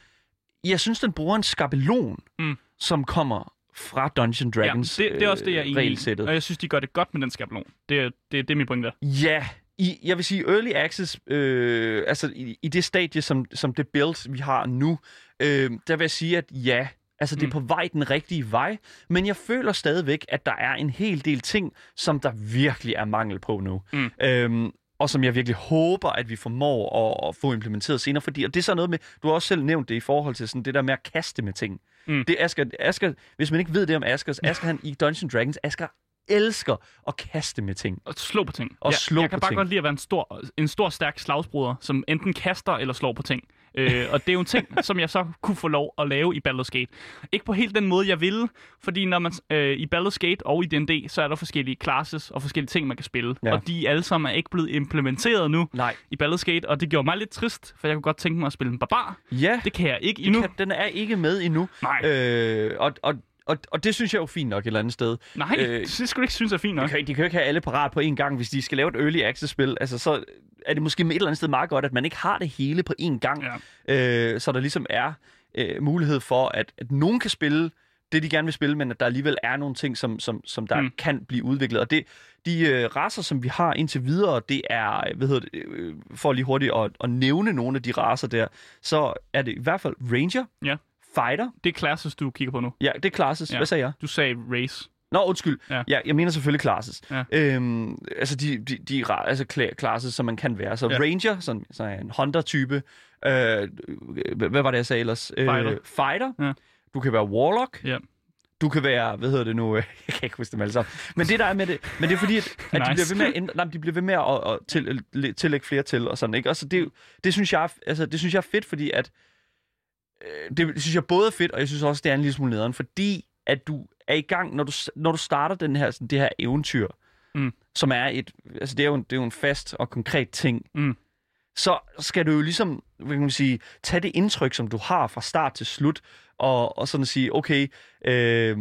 Jeg synes, den bruger en skabelon, Mm. som kommer fra Dungeon Dragons ja, det, det er også det, jeg er øh, enig i. Og jeg synes, de gør det godt med den skabelon. Det, er- det, det er mit point der. Ja, i, jeg vil sige early access, øh, altså i, i det stadie, som, som det build, vi har nu, øh, der vil jeg sige, at ja, altså det er Mm. på vej den rigtige vej, men jeg føler stadigvæk, at der er en hel del ting, som der virkelig er mangel på nu. Mm. Øhm, og som jeg virkelig håber, at vi formår at, at få implementeret senere, fordi, og det er så noget med, du har også selv nævnt det i forhold til sådan det der med at kaste med ting. Mm. Det er Asger, Asger, hvis man ikke ved det om Asger, så Asger han i Dungeons Dragons, Asger elsker at kaste med ting. Og slå på ting. Og jeg, slå jeg på kan bare ting. godt lide at være en stor, en stor stærk slagsbruder, som enten kaster eller slår på ting. Øh, og det er jo en ting, som jeg så kunne få lov at lave i Baldur's Gate. Ikke på helt den måde, jeg ville, fordi når man øh, i Baldur's Gate og i D&D, så er der forskellige classes og forskellige ting, man kan spille. Ja. Og de alle sammen er ikke blevet implementeret nu Nej. i Baldur's Gate, og det gjorde mig lidt trist, for jeg kunne godt tænke mig at spille en barbar. Ja, Det kan jeg ikke endnu. kan, den er ikke med endnu. Nej, Øh, og, og, og, og det synes jeg er jo fint nok et eller andet sted. nej, øh, det skulle ikke synes er fint nok. De kan, de kan jo ikke have alle parat på én gang, hvis de skal lave et early access-spil. Altså, så er det måske med et eller andet sted meget godt, at man ikke har det hele på én gang. Ja. Øh, så der ligesom er øh, mulighed for, at, at nogen kan spille det, de gerne vil spille, men at der alligevel er nogle ting, som, som, som der Mm. kan blive udviklet. Og det, de øh, raser, som vi har indtil videre, det er, hvad hedder det, øh, for lige hurtigt at, at nævne nogle af de raser der, så er det i hvert fald Ranger, Ja. Fighter, Det er classes, du kigger på nu. ja, det er classes. Ja. Hvad sagde jeg? Du sagde race. Nå, undskyld. Ja. Ja. jeg mener selvfølgelig classes. Ja. Øhm, altså de, de, de altså cla- classes, som man kan være. Så Ja. Ranger, sådan, så en Hunter-type. Øh, hvad var det, jeg sagde ellers? Fighter. Øh, fighter. Ja. Du kan være Warlock. Ja. Du kan være, hvad hedder det nu? Jeg kan ikke huske dem alle sammen. Men det der er med det, men det er fordi, at, at Nice. de bliver ved med at, nej, de bliver ved med at, at til, tillægge flere til og sådan, ikke? Og så det, det, synes jeg, altså, det synes jeg er fedt, fordi at øh, det synes jeg både er fedt, og jeg synes også, det er en lille smule nederen, fordi at du er i gang, når du, når du starter den her, sådan, det her eventyr, Mm. som er et, altså det er, jo en, det er jo en fast og konkret ting, Mm. så skal du jo ligesom, hvad kan man sige, tage det indtryk, som du har fra start til slut, og, og sådan sige, okay, øh,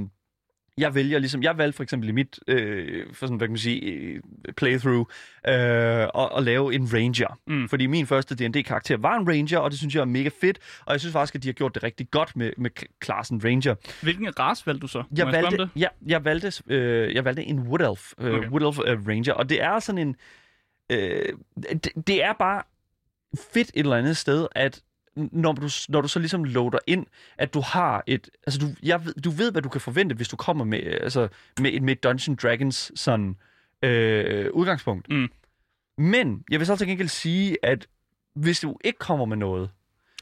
jeg vælger ligesom, jeg valgte for eksempel i mit, øh, for sådan, hvad kan man sige, øh, playthrough, øh, at, at lave en ranger. Mm. Fordi min første D&D-karakter var en ranger, og det synes jeg er mega fedt, og jeg synes faktisk, at de har gjort det rigtig godt med, med klassen ranger. Hvilken race valgte du så? Jeg valgte, det? ja, jeg valgte, øh, jeg valgte en Wood Elf, øh, okay. Wood Elf øh, Ranger, og det er sådan en, øh, det, det er bare fedt et eller andet sted, at når du, når du så ligesom loader ind, at du har et, altså du, jeg ved, du ved, hvad du kan forvente, hvis du kommer med, øh, altså med, et- med et Dungeon Dragons sådan øh, udgangspunkt. Mm. Men jeg vil så til gengæld sige, at hvis du ikke kommer med noget,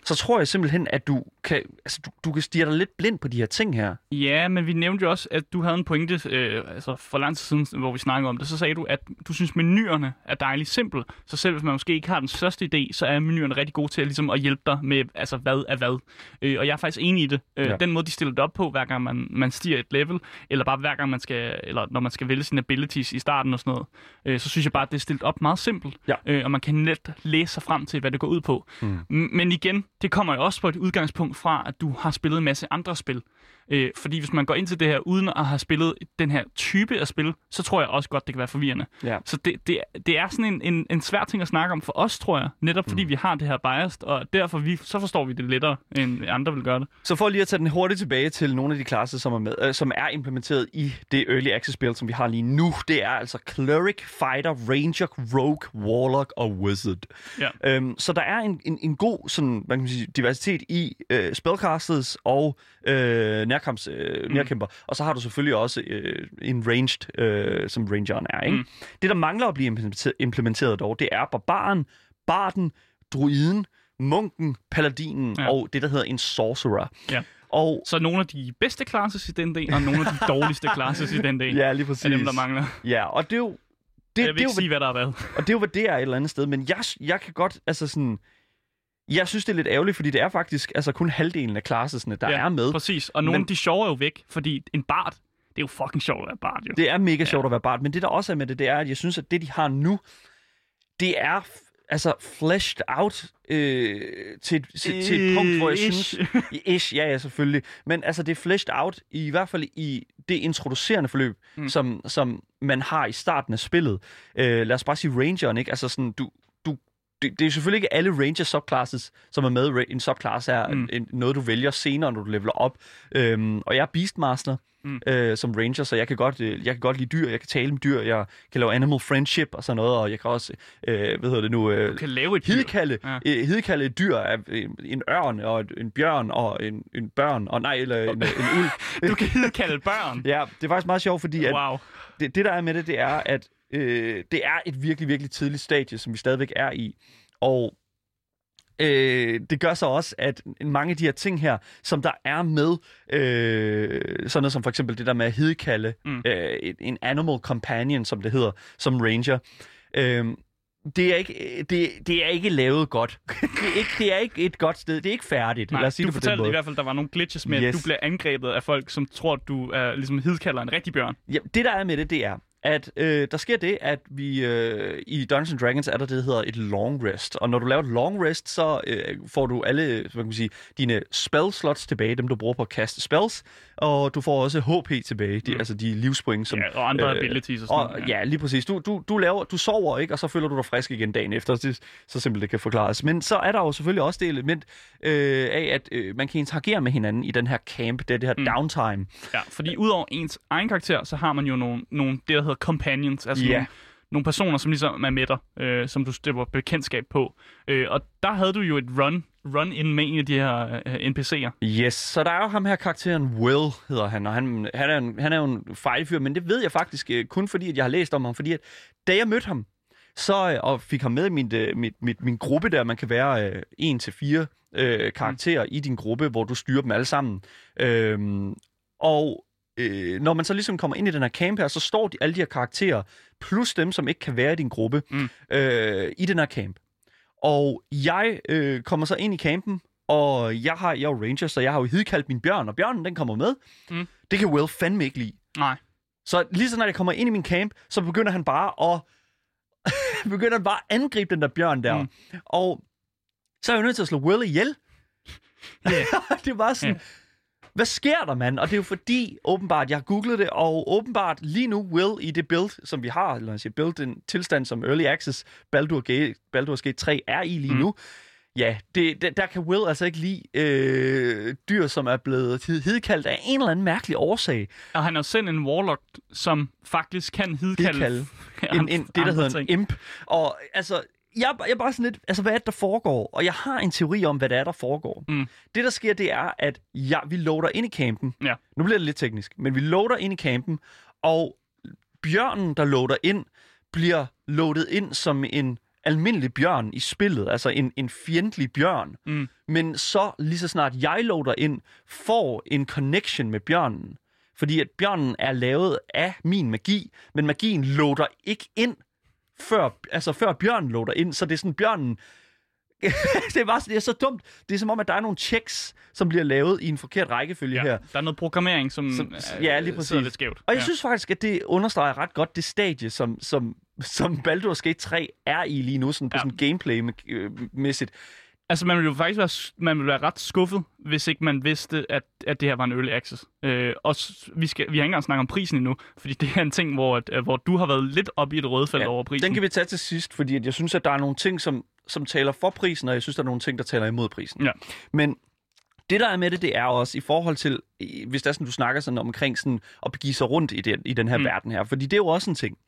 så tror jeg simpelthen, at du kan, altså du, du kan stige dig lidt blind på de her ting her. Ja, men vi nævnte jo også, at du havde en pointe øh, altså for lang tid siden, hvor vi snakkede om det. Så sagde du, at du synes, menuerne er dejligt simple. Så selv hvis man måske ikke har den største idé, så er menuerne rigtig gode til at, ligesom, at hjælpe dig med, altså hvad er hvad. Øh, og jeg er faktisk enig i det. Øh, Ja. Den måde, de stiller det op på, hver gang man, man stiger et level, eller bare hver gang man skal, eller når man skal vælge sine abilities i starten og sådan noget, øh, så synes jeg bare, at det er stillet op meget simpelt. Ja. Øh, og man kan let læse sig frem til, hvad det går ud på. Mm. Men igen, det kommer jo også på et udgangspunkt fra, at du har spillet en masse andre spil. Øh, fordi hvis man går ind til det her uden at have spillet den her type af spil, så tror jeg også godt, det kan være forvirrende. Ja. Så det, det, det er sådan en, en, en svær ting at snakke om for os, tror jeg. Netop fordi mm. vi har det her bias, og derfor vi, så forstår vi det lettere, end andre vil gøre det. Så for lige at tage den hurtigt tilbage til nogle af de klasser, som er, med, øh, som er implementeret i det Early Access-spil, som vi har lige nu, det er altså Cleric, Fighter, Ranger, Rogue, Warlock og Wizard. Ja. Øhm, så der er en, en, en god sådan, hvad kan man sige, diversitet i øh, spellcasters og øh, nærkamps, øh, Mm. nærkæmper. Og så har du selvfølgelig også øh, en ranged, øh, som rangeren er. Ikke? Mm. Det, der mangler at blive implementeret, implementeret dog, det er barbaren, barden, druiden, munken, paladinen Ja. og det, der hedder en sorcerer. Ja. Og Så nogle af de bedste classes i den del, og nogle af de dårligste classes i den del, ja, lige præcis. er dem, der mangler. Ja, og det er jo... Det, Det, jeg det, vil jo, ikke sige, hvad der er hvad. og det er jo, hvad det er et eller andet sted. Men jeg, jeg kan godt, altså sådan... Jeg synes, det er lidt ærgerligt, fordi det er faktisk altså kun halvdelen af klassesne, der Ja, er med. Præcis, og nogle Men- de sjove er jo væk, fordi en bard, det er jo fucking sjovt at være bard, jo. Det er mega sjovt at være bard, men det der også er med det, det er, at jeg synes, at det, de har nu, det er altså fleshed out øh, til, et- til, til et punkt, hvor jeg Ish. synes... Ish, ja, ja, selvfølgelig. Men altså, det er fleshed out, i hvert fald i det introducerende forløb, mm. som, som man har i starten af spillet. Øh, lad os bare sige Rangeren, ikke? Altså sådan, du... det, det er selvfølgelig ikke alle ranger subclasses, som er med. Ra- En subclass er Mm. en, noget, du vælger senere, når du leveler op. Øhm, og jeg er Beastmaster Mm. øh, som ranger, så jeg kan, godt, øh, jeg kan godt lide dyr, jeg kan tale med dyr, jeg kan lave animal friendship og sådan noget, og jeg kan også, øh, hvad hedder det nu, øh, Du kan lave et dyr. Hidkalde, Ja. ja. øh, hidkalde et dyr af øh, en ørn og et- en bjørn og en, en børn, og nej, eller en, en ulv. Du kan kalde børn. Ja, det er faktisk meget sjovt, fordi at Wow. det, det, der er med det, det er, at øh, det er et virkelig, virkelig tidligt stadie, som vi stadigvæk er i. Og øh, det gør så også, at mange af de her ting her, som der er med, øh, sådan noget som for eksempel det der med at hidkalde Mm. øh, en- animal companion, som det hedder, som ranger, øh, det er, ikke, det, det er ikke lavet godt. det, er ikke, det er ikke et godt sted. Det er ikke færdigt. Nej, Lad os sige du det på den fortalte i måde. hvert fald, at der var nogle glitches med, yes. at du bliver angrebet af folk, som tror, at du er ligesom hidkalder en rigtig bjørn. Ja, det der er med det, det er, at øh, der sker det, at vi øh, i Dungeons Dragons er der det, der hedder et long rest. Og når du laver et long rest, så øh, får du alle hvad kan man sige, dine spell slots tilbage, dem du bruger på at kaste spells, og du får også HP tilbage, de, Mm. altså de livspoint, som... Ja, og andre øh, abilities og sådan Og, noget. ja, lige præcis. Du, du, du, laver, du sover ikke, og så føler du dig frisk igen dagen efter. Det, så simpelt det kan forklares. Men så er der jo selvfølgelig også det element øh, af, at øh, man kan interagere med hinanden i den her camp, det er det her Mm. downtime. Ja, fordi udover ens egen karakter, så har man jo nogle, nogle det, der hedder companions, altså Ja. nogle, nogle personer, som ligesom er med dig, øh, som du stifter bekendtskab på. Øh, og der havde du jo et run, run in med en af de her øh, NPC'er. Yes, så der er jo ham her karakteren Will, hedder han, og han, han, er, en, han er jo en fejlfyr, men det ved jeg faktisk øh, kun fordi, at jeg har læst om ham, fordi at da jeg mødte ham, så, øh, og fik ham med i min, øh, mit, mit, min gruppe der, man kan være øh, en til fire øh, karakterer mm. i din gruppe, hvor du styrer dem alle sammen. Øhm, og øh, når man så ligesom kommer ind i den her camp her, så står de, alle de her karakterer, plus dem, som ikke kan være i din gruppe, Mm. øh, i den her camp. Og jeg øh, kommer så ind i campen, og jeg har jeg er jo ranger, så jeg har jo hidkaldt min bjørn, og bjørnen den kommer med. Mm. Det kan Will fandme ikke lide. Nej. Så lige så når jeg kommer ind i min camp, så begynder han bare at begynder han bare at angribe den der bjørn der. Mm. Og så er jeg nødt til at slå Will ihjel. Yeah. det var sådan, hvad sker der, mand? Og det er jo fordi, åbenbart, jeg har googlet det, og åbenbart lige nu Will i det build, som vi har, eller jeg siger build, den tilstand, som Early Access Baldur Gate, Baldur's Gate 3 er i lige Mm. mm. nu, ja, det, det, der kan Will altså ikke lide øh, dyr, som er blevet hidkaldt af en eller anden mærkelig årsag. Og han jo selv en warlock, som faktisk kan hidkalde... Hidkalde. En, en, det, der hedder ting. en imp. Og altså, jeg, jeg er bare sådan lidt, altså hvad er det, der foregår? Og jeg har en teori om, hvad det er, der foregår. Mm. Det, der sker, det er, at ja, vi loader ind i campen. Ja. Nu bliver det lidt teknisk, men vi loader ind i campen, og bjørnen, der loader ind, bliver loadet ind som en almindelig bjørn i spillet, altså en, en fjendtlig bjørn. Mm. Men så lige så snart jeg loader ind, får en connection med bjørnen. Fordi at bjørnen er lavet af min magi, men magien loader ikke ind, før, altså før bjørnen loader ind. Så det er sådan, bjørnen... det, er bare, det er så dumt. Det er som om, at der er nogle checks, som bliver lavet i en forkert rækkefølge Ja, her. der er noget programmering, som, Som- øh, ja, lige sidder præcis. lidt skævt. Og jeg ja. synes faktisk, at det understreger ret godt det stadie, som, som, som Baldur's Gate 3 er i lige nu, sådan på Ja. ja. sådan gameplay-mæssigt. Altså, man ville jo faktisk være, man ville være ret skuffet, hvis ikke man vidste, at, at det her var en early access. Øh, og vi, skal, vi har ikke engang snakket om prisen endnu, fordi det er en ting, hvor, at, øh, hvor du har været lidt op i et røde felt ja, over prisen. Den kan vi tage til sidst, fordi at jeg synes, at der er nogle ting, som, som taler for prisen, og jeg synes, der er nogle ting, der taler imod prisen. Ja. Men det, der er med det, det er også i forhold til, hvis der er sådan, du snakker sådan omkring sådan, at begive sig rundt i den, i den her Mm. verden her. Fordi det er jo også en ting,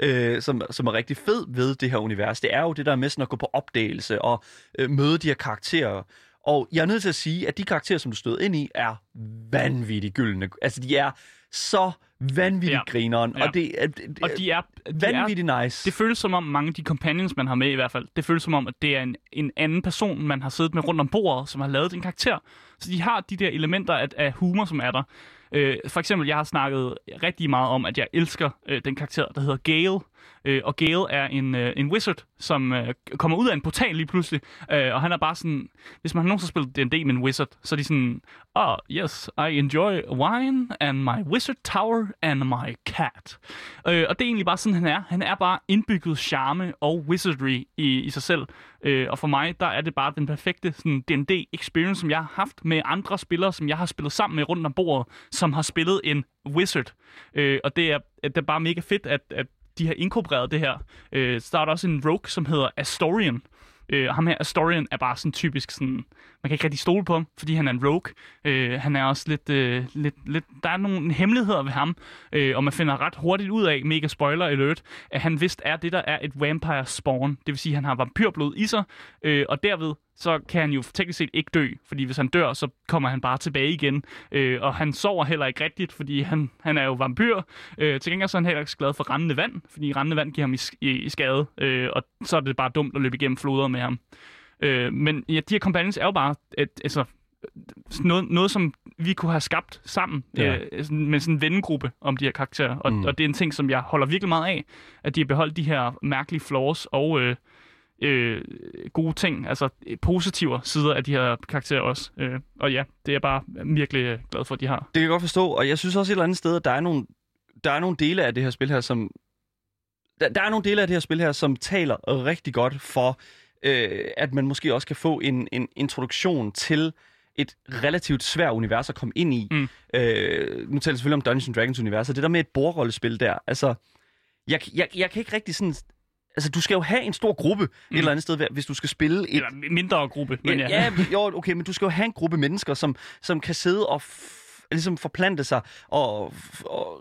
øh, som, som er rigtig fed ved det her univers. Det er jo det der med sådan at gå på opdagelse og øh, møde de her karakterer. Og jeg er nødt til at sige, at de karakterer, som du støder ind i, er vanvittigt gyldne. Altså, de er så vanvittigt Ja. grineren. Ja. Og det er, det, og de er, de er vanvittigt nice. Det føles som om mange af de companions, man har med i hvert fald, det føles som om, at det er en, en anden person, man har siddet med rundt om bordet, som har lavet en karakter. Så de har de der elementer af, af humor, som er der. Øh, for eksempel, jeg har snakket rigtig meget om, at jeg elsker øh, den karakter, der hedder Gale. Øh, og Gale er en, øh, en wizard, som øh, kommer ud af en portal lige pludselig. Øh, og han er bare sådan... Hvis man har nogensinde spillet D&D med en wizard, så er de sådan... Oh, yes, I enjoy wine and my wizard tower and my cat. Øh, og det er egentlig bare sådan, han er. Han er bare indbygget charme og wizardry i, i sig selv. Øh, og for mig, der er det bare den perfekte sådan, D&D-experience, som jeg har haft med andre spillere, som jeg har spillet sammen med rundt om bordet, som har spillet en wizard. Øh, og det er, det er bare mega fedt, at, at de har inkorporeret det her. Øh, så er der også en rogue, som hedder Astorian. Øh, ham her, Astorian, er bare sådan typisk sådan... Man kan ikke rigtig stole på ham, fordi han er en rogue. Øh, han er også lidt, øh, lidt, lidt... Der er nogle hemmeligheder ved ham, øh, og man finder ret hurtigt ud af, mega spoiler alert, at han vist er det, der er et vampire spawn. Det vil sige, at han har vampyrblod i sig, øh, og derved så kan han jo teknisk set ikke dø, fordi hvis han dør, så kommer han bare tilbage igen. Øh, og han sover heller ikke rigtigt, fordi han, han er jo vampyr. Øh, til gengæld så er han heller ikke så glad for rendende vand, fordi rendende vand giver ham i, i, i skade, øh, og så er det bare dumt at løbe igennem floder med ham. Øh, men ja, de her companions er jo bare et, altså, noget, noget, som vi kunne have skabt sammen Ja. øh, sådan, med sådan en vennegruppe om de her karakterer. Og. Mm. og det er en ting, som jeg holder virkelig meget af, at de har beholdt de her mærkelige flaws og øh, øh, gode ting, altså øh, positive sider af de her karakterer også. Øh, og ja, det er jeg bare virkelig øh, glad for, at de har. Det kan jeg godt forstå, og jeg synes også et eller andet sted, at der er nogle der er nogle dele af det her spil her, som... Der, der er nogle dele af det her spil her, som taler rigtig godt for, øh, at man måske også kan få en, en introduktion til et relativt svært univers at komme ind i. Mm. Øh, nu taler jeg selvfølgelig om Dungeons Dragons univers, og det der med et bordrollespil der, altså, jeg, jeg, jeg kan ikke rigtig sådan... Altså, du skal jo have en stor gruppe mm. et eller andet sted, hvis du skal spille et... Eller mindre gruppe, men ja. ja, jo, okay, men du skal jo have en gruppe mennesker, som, som kan sidde og ligesom forplante sig og, og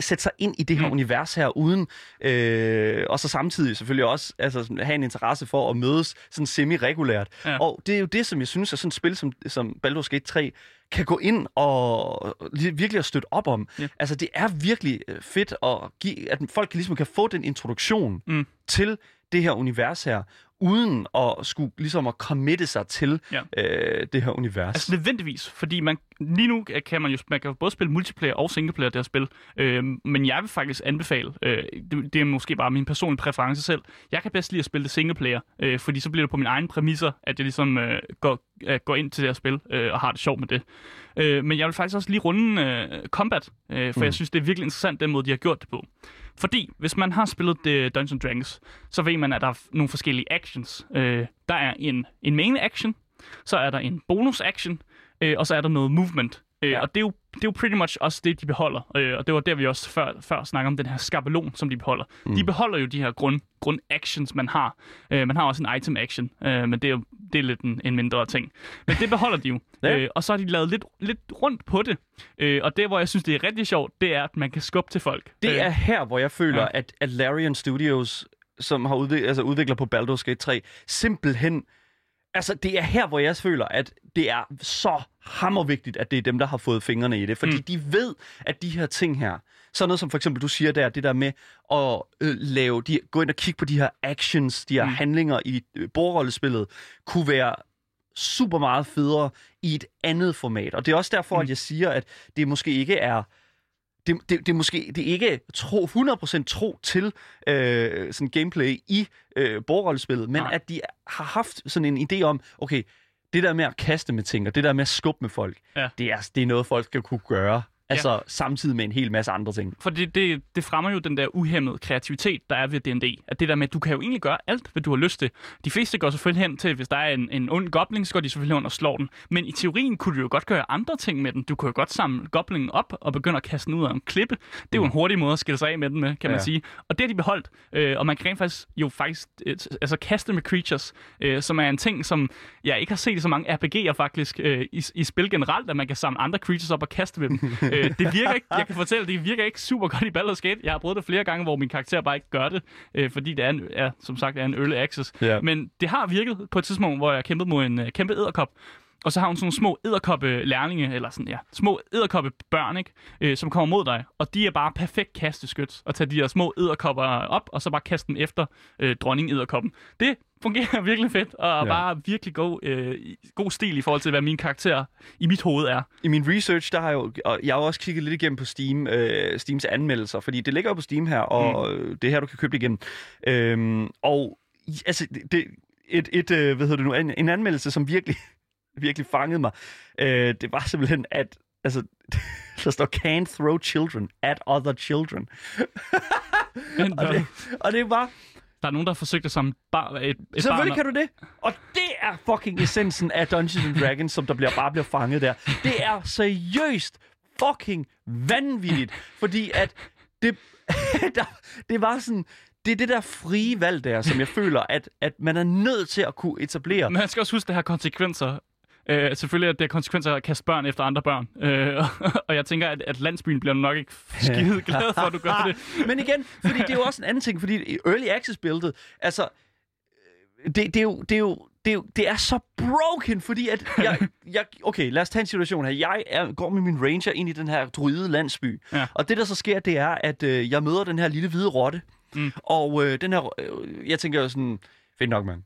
sætte sig ind i det her mm. univers her, uden øh, og så samtidig selvfølgelig også altså, have en interesse for at mødes sådan semi-regulært. Ja. Og det er jo det, som jeg synes, at sådan et spil som, som Baldur's Gate 3 kan gå ind og li- virkelig at støtte op om. Ja. Altså, det er virkelig øh, fedt, at, give, at folk ligesom kan få den introduktion Mm. til det her univers her, uden at skulle ligesom at committe sig til Ja. øh, det her univers. Altså nødvendigvis, fordi man, lige nu kan man jo man kan både spille multiplayer og singleplayer det her spil, øh, men jeg vil faktisk anbefale, øh, det, det er måske bare min personlige præference selv, jeg kan bedst lide at spille det singleplayer, øh, fordi så bliver det på mine egne præmisser, at jeg ligesom øh, går, øh, går ind til det her spil øh, og har det sjovt med det. Øh, men jeg vil faktisk også lige runde øh, Combat, øh, for mm. jeg synes, det er virkelig interessant, den måde, de har gjort det på. Fordi hvis man har spillet det Dungeons Dragons, så ved man, at der er nogle forskellige actions. Øh, der er en, en main action, så er der en bonus action, øh, og så er der noget movement. Øh, Ja. Og det er, jo, det er jo pretty much også det, de beholder. Øh, og det var der, vi også før, før snakkede om den her skabelon, som de beholder. Mm. De beholder jo de her grund, grund-actions, man har. Øh, man har også en item-action, øh, men det er jo det er lidt en, en mindre ting. Men det beholder de jo. Ja. øh, og så har de lavet lidt, lidt rundt på det. Øh, og det, hvor jeg synes, det er rigtig sjovt, det er, at man kan skubbe til folk. Det øh, er her, hvor jeg føler, ja. at, at Larian Studios, som har udvik- altså udvikler på Baldur's Gate 3, simpelthen... Altså, det er her, hvor jeg føler, at det er så hammervigtigt, at det er dem, der har fået fingrene i det. Fordi Mm. de ved, at de her ting her, sådan noget som for eksempel, du siger der, det der med at øh, lave, de, gå ind og kigge på de her actions, de her Mm. handlinger i øh, bordrollespillet, kunne være super meget federe i et andet format. Og det er også derfor, mm. at jeg siger, at det måske ikke er det, det, det er måske det er ikke tro, 100% tro til øh, sådan gameplay i øh, bordrollespillet, men. Nej. at de har haft sådan en idé om, okay, det der med at kaste med ting, og det der med at skubbe med folk, Ja. det, er, det er noget, folk skal kunne gøre. Altså ja. samtidig med en hel masse andre ting. For det, det, det fremmer jo den der uhemmede kreativitet, der er ved D&D. At det der med, at du kan jo egentlig gøre alt, hvad du har lyst til. De fleste går selvfølgelig hen til, hvis der er en, en ond gobling, så går de selvfølgelig hen og slår den. Men i teorien kunne du jo godt gøre andre ting med den. Du kunne jo godt samle goblingen op og begynde at kaste den ud af en klippe. Det er jo en hurtig måde at skille sig af med den med, kan man Ja. sige. Og det har de beholdt. Øh, og man kan rent faktisk jo faktisk øh, altså kaste med creatures, øh, som er en ting, som jeg ikke har set i så mange RPG'er faktisk øh, i, i spil generelt, at man kan samle andre creatures op og kaste med dem. øh, det virker ikke, jeg kan fortælle, det virker ikke super godt i Baldur's Gate. Jeg har prøvet det flere gange, hvor min karakter bare ikke gør det, øh, fordi det er, en, er, som sagt er en early access. Ja. Men det har virket på et tidspunkt, hvor jeg kæmpede mod en øh, kæmpe æderkop. Og så har hun sådan nogle små æderkoppe lærlinge, eller sådan, ja, små æderkoppe børn, ikke? Øh, som kommer mod dig. Og de er bare perfekt kasteskyt. At tage de her små æderkopper op, og så bare kaste dem efter øh, dronning æderkoppen. Det fungerer virkelig fedt, og ja. Bare virkelig god, øh, god stil i forhold til, hvad min karakter i mit hoved er. I min research, der har jeg jo, og jeg har også kigget lidt igennem på Steam, øh, Steams anmeldelser, fordi det ligger jo på Steam her, og mm. det er her, du kan købe det igennem. Øhm, og altså, det- det, et, et øh, hvad hedder det nu, en, en anmeldelse, som virkelig, virkelig fangede mig, øh, det var simpelthen, at altså, der står, can't throw children at other children. Og det, og det bare, Der er nogen, der har forsøgt det som bar, et, et Selvfølgelig barn. kan du det. Og det er fucking essensen af Dungeons and Dragons, som der bliver, bare bliver fanget der. Det er seriøst fucking vanvittigt. Fordi at det, der, det var sådan... Det er det der frie valg der, som jeg føler, at, at man er nødt til at kunne etablere. Men man skal også huske, at det har konsekvenser. Øh, selvfølgelig, at det har konsekvenser at kaste børn efter andre børn. Øh, og jeg tænker, at, at landsbyen bliver nok ikke skide glad for, at du gør det. Men igen, fordi det er jo også en anden ting, fordi i Early Access-billedet, altså, øh, det, det, er jo, det, er jo, det, er jo, det er så broken, fordi at jeg, jeg, okay, lad os tage en situation her. Jeg er, går med min ranger ind i den her druide landsby, Ja. og det der så sker, det er, at øh, jeg møder den her lille hvide rotte, Mm. og øh, den her, øh, jeg tænker jo sådan, fedt nok, mand.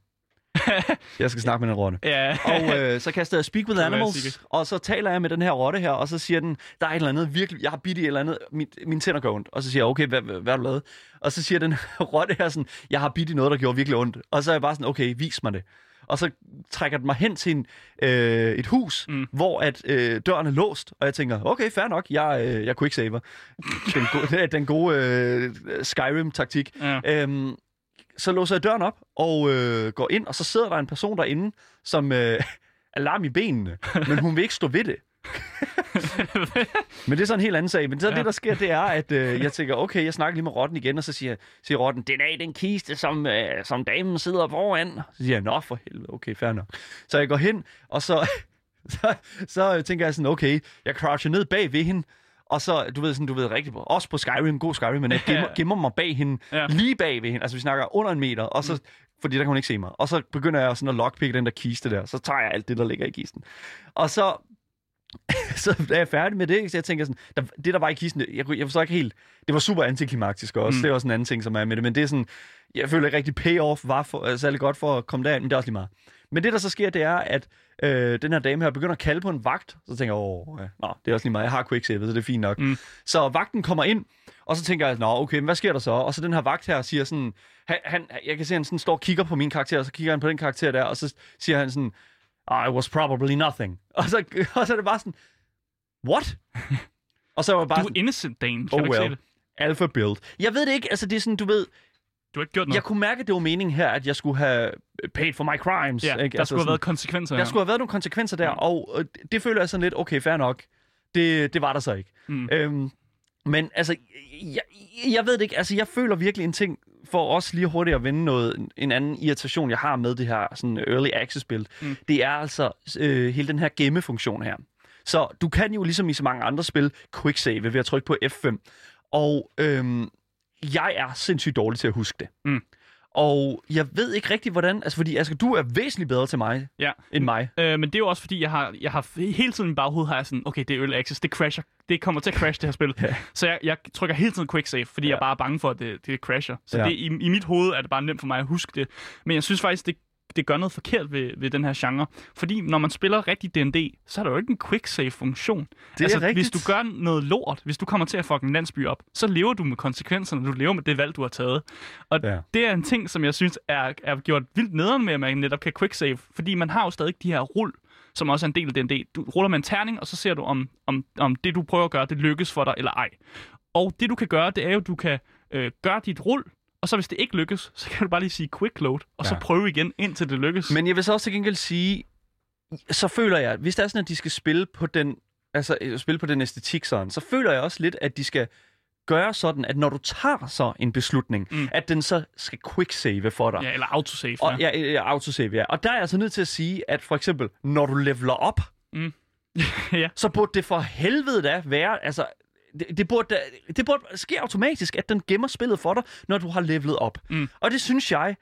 jeg skal snakke med den rotte. Ja. Og øh, så kaster jeg Speak with Animals, og så taler jeg med den her rotte her, og så siger den, der er et eller andet virkelig, jeg har bidt i et eller andet, min, mine tænder gør ondt. Og så siger jeg, okay, hvad, hvad, hvad har du lavet? Og så siger den her rotte her sådan, jeg har bidt i noget, der gjorde virkelig ondt. Og så er jeg bare sådan, okay, vis mig det. og så trækker den mig hen til en, øh, et hus, mm. hvor at øh, døren er låst, og jeg tænker, okay, fair nok, jeg, øh, jeg quicksaver. Den gode, den gode øh, Skyrim-taktik. Ja. Øhm, så låser jeg døren op og øh, går ind, og så sidder der en person derinde, som øh, er lam i benene, men hun vil ikke stå ved det. Men det er så en helt anden sag. Men så ja. det, der sker, det er, at øh, jeg tænker, okay, jeg snakker lige med Rotten igen, og så siger, siger Rotten, den er i den kiste, som, øh, som damen sidder foran. Så siger jeg, nå for helvede, okay, fair nok. Så jeg går hen, og så, så, så tænker jeg sådan, okay, jeg croucher ned bag ved hende, og så, du ved, sådan, du ved rigtigt, også på Skyrim, god Skyrim, men jeg gemmer, gemmer mig bag hende, Ja. lige bag ved hende, altså vi snakker under en meter, og så, fordi der kan hun ikke se mig, og så begynder jeg sådan at lockpick den der kiste der, så tager jeg alt det, der ligger i kisten. Og så, så er jeg færdig med det, så jeg tænker sådan, der, det der var i kisten, jeg, jeg forstår ikke helt, det var super antiklimaktisk også, Mm. mm. det er også en anden ting, som er med det, men det er sådan, jeg føler ikke rigtig payoff var for, særlig godt for at komme derind, men det er også lige meget. Men det, der så sker, det er, at øh, den her dame her begynder at kalde på en vagt. Så tænker jeg, åh, ja, nå, det er også lige meget. Jeg har quicksavet, så det er fint nok. Mm. Så vagten kommer ind, og så tænker jeg, nå, okay, men hvad sker der så? Og så den her vagt her siger sådan, han, han, jeg kan se, at han sådan står og kigger på min karakter, og så kigger han på den karakter der, og så siger han sådan, I was probably nothing. Og så, og så er det bare sådan, what? og så var bare Du er sådan, innocent, Dan. Skal Oh well. det? alpha build. Jeg ved det ikke, altså det er sådan, du ved, Du har ikke gjort noget. jeg kunne mærke, at det var meningen her, at jeg skulle have paid for my crimes. ja, ikke? der Altså skulle have været konsekvenser der her. skulle have været nogle konsekvenser der, Ja. og det føler jeg sådan lidt, okay, fair nok. Det, det var der så ikke. Mm. Øhm, men altså, jeg, jeg ved det ikke, altså jeg føler virkelig en ting, for også lige hurtigt at vende noget, en anden irritation, jeg har med det her sådan early access build, Mm. mm. det er altså øh, hele den her gemmefunktion her. Så du kan jo ligesom i så mange andre spil quicksave ved at trykke på F5, og øhm, jeg er sindssygt dårlig til at huske det. Mm. Og jeg ved ikke rigtig, hvordan... Altså, fordi Asger, du er væsentligt bedre til mig, Ja. end mig. Øh, men det er jo også fordi, jeg har, jeg har hele tiden i baghovedet har jeg sådan, okay, det er early access, det crasher, det kommer til at crash det her spil. Ja. Så jeg, jeg trykker hele tiden quick save, fordi ja. Jeg bare er bange for, at det, det crasher. Så Ja. det, i, i mit hoved er det bare nemt for mig at huske det. Men jeg synes faktisk, det, det gør noget forkert ved, ved den her genre. Fordi når man spiller rigtig D&D, så er der jo ikke en quick save funktion. Det altså, er rigtigt. hvis du gør noget lort, hvis du kommer til at fucking landsby op, så lever du med konsekvenserne, du lever med det valg, du har taget. Og Ja. det er en ting, som jeg synes er, er gjort vildt nederen med, at man netop kan quick save, fordi man har jo stadig de her rull, som også er en del af D&D. Du ruller med en terning, og så ser du, om, om, om det, du prøver at gøre, det lykkes for dig eller ej. Og det, du kan gøre, det er jo, at du kan øh, gøre dit rull, og så hvis det ikke lykkes, så kan du bare lige sige quick load, og ja. så Ja. prøve igen, indtil det lykkes. Men jeg vil så også til gengæld sige, så føler jeg, hvis det er sådan, at de skal spille på den, altså øh, spille på den æstetik sådan, så føler jeg også lidt, at de skal gøre sådan, at når du tager så en beslutning, Mm. mm. at den så skal quick save for dig. Ja, eller autosave. Og, ja, ja, autosave, ja. Og der er jeg altså nødt til at sige, at for eksempel, når du leveler op, ja. så burde det for helvede da være, altså, det, det, burde, det burde ske automatisk, at den gemmer spillet for dig, når du har levelet op. Mm. Og det synes jeg,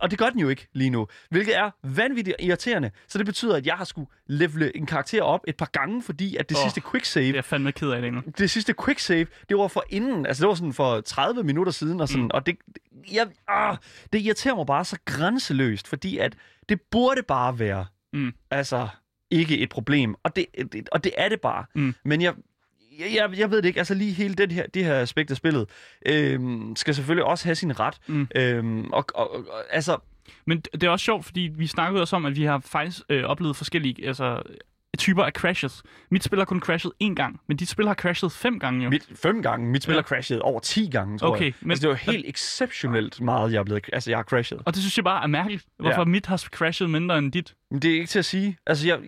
og det gør den jo ikke lige nu, hvilket er vanvittigt irriterende. Så det betyder, at jeg har skulle levele en karakter op et par gange, fordi at det oh, sidste quick save, Det er jeg fandme ked af det nu. det sidste quick save, det var for inden, altså det var sådan for 30 minutter siden, og, sådan, mm. og det, jeg, ah, det irriterer mig bare så grænseløst, fordi at det burde bare være, Mm. altså, ikke et problem, og det, det, og det er det bare. Mm. Men jeg, jeg, jeg, jeg ved det ikke, altså lige hele den her, det her aspekt af spillet, øhm, skal selvfølgelig også have sin ret, Mm. øhm, og, og, og, altså, Men det er også sjovt, fordi vi snakkede også om, at vi har faktisk øh, oplevet forskellige altså, typer af crashes. Mit spil har kun crashet én gang, men dit spil har crashet fem gange jo. mit, fem gange, mit spil Ja. har crashet over 10 gange, tror Okay, jeg. men- altså, det var helt exceptionelt meget, jeg er blevet, altså jeg har crashet. Og det synes jeg bare er mærkeligt, hvorfor Ja. mit har crashet mindre end dit. Det er ikke til at sige. Altså, jeg,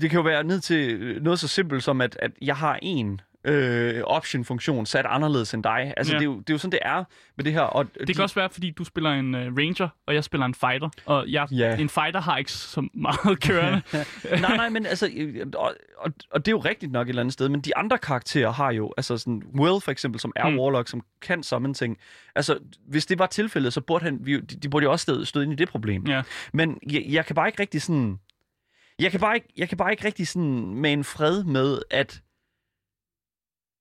det kan jo være ned til noget så simpelt som, at, at jeg har en øh, option-funktion sat anderledes end dig. Altså, Ja. det, er jo, det er jo sådan, det er med det her. Og Det kan også være, fordi du spiller en uh, ranger, og jeg spiller en fighter. Og jeg, Ja. en fighter har ikke så meget kørende. nej, nej, men altså, øh, og, og, og det er jo rigtigt nok et eller andet sted, men de andre karakterer har jo, altså sådan, Will for eksempel, som er Mm. Warlock, som kan summon ting. Altså, hvis det var tilfældet, så burde han, vi, de, de burde jo også støde ind i det problem. ja. Men jeg, jeg kan bare ikke rigtig sådan... Jeg kan bare ikke, jeg kan bare ikke rigtig sådan med en fred med, at...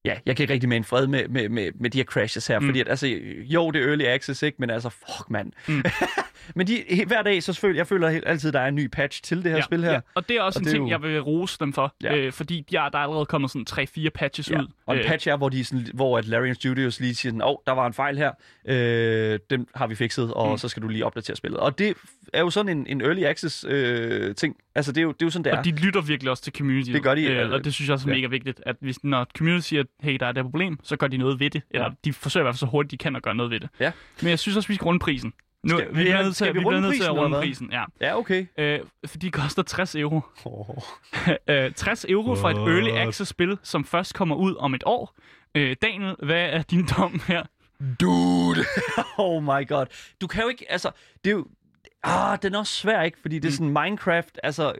Ja, jeg kan ikke rigtig med en fred med, med, med, med de her crashes her, Mm. fordi at, altså, jo, det er early access, ikke? Men altså, fuck, mand. Mm. Men de, hver dag, så føler jeg føler helt altid, der er en ny patch til det her ja, spil her. Ja. Og det er også Og en ting, jo- jeg vil rose dem for. Ja. Øh, fordi de er, der er allerede kommet sådan 3-4 patches Ja. ud. Og en Øh, patch er, hvor, de sådan, hvor at Larian Studios lige siger, åh, oh, der var en fejl her, øh, den har vi fikset, og mm. så skal du lige opdatere spillet. Og det er jo sådan en, en early access øh, ting. Altså, det er, jo, det er jo sådan, det er. Og de lytter virkelig også til community. Det gør de, Øh, og det synes jeg også er Ja. mega vigtigt, at hvis, når community siger, hey, der er det problem, så gør de noget ved det. Eller Ja. de forsøger i hvert fald så hurtigt, de kan at gøre noget ved det. Ja. Men jeg synes også, vi skal runde prisen. Nu, Skal- vi, bliver nødt til, vi vi bliver runde nødt til at prisen, runde prisen. Ja. Ja, okay. Øh, for de koster 60 euro. Oh. Øh, 60 euro for et early access spil, som først kommer ud om et år. Øh, Daniel, hvad er din dom her? Dude! oh my god. Du kan jo ikke, altså, det er jo... Ah, den er også svær, ikke? Fordi det er sådan, Minecraft, altså,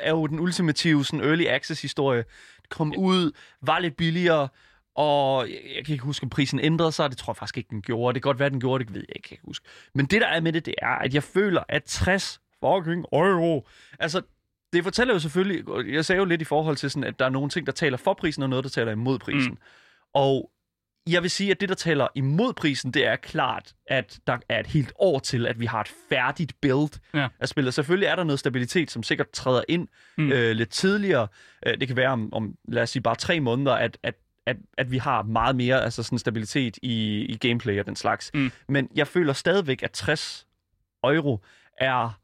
er jo den ultimative sådan early access historie. Det kom ud, var lidt billigere, og jeg, jeg kan ikke huske, om prisen ændrede sig. Det tror jeg faktisk ikke, den gjorde. Det kan godt være, den gjorde det, ved jeg ikke, jeg kan ikke huske. Men det, der er med det, det er, at jeg føler, at 60 fucking euro, altså, det fortæller jo selvfølgelig, jeg sagde jo lidt i forhold til sådan, at der er nogle ting, der taler for prisen, og noget, der taler imod prisen. Mm. Og jeg vil sige, at det, der taler imod prisen, det er klart, at der er et helt år til, at vi har et færdigt build Ja. af spillet. Selvfølgelig er der noget stabilitet, som sikkert træder ind Mm. øh, lidt tidligere. Øh, det kan være om, om, lad os sige, bare tre måneder, at, at, at, at vi har meget mere altså sådan stabilitet i, i gameplay og den slags. Mm. Men jeg føler stadigvæk, at 60 euro er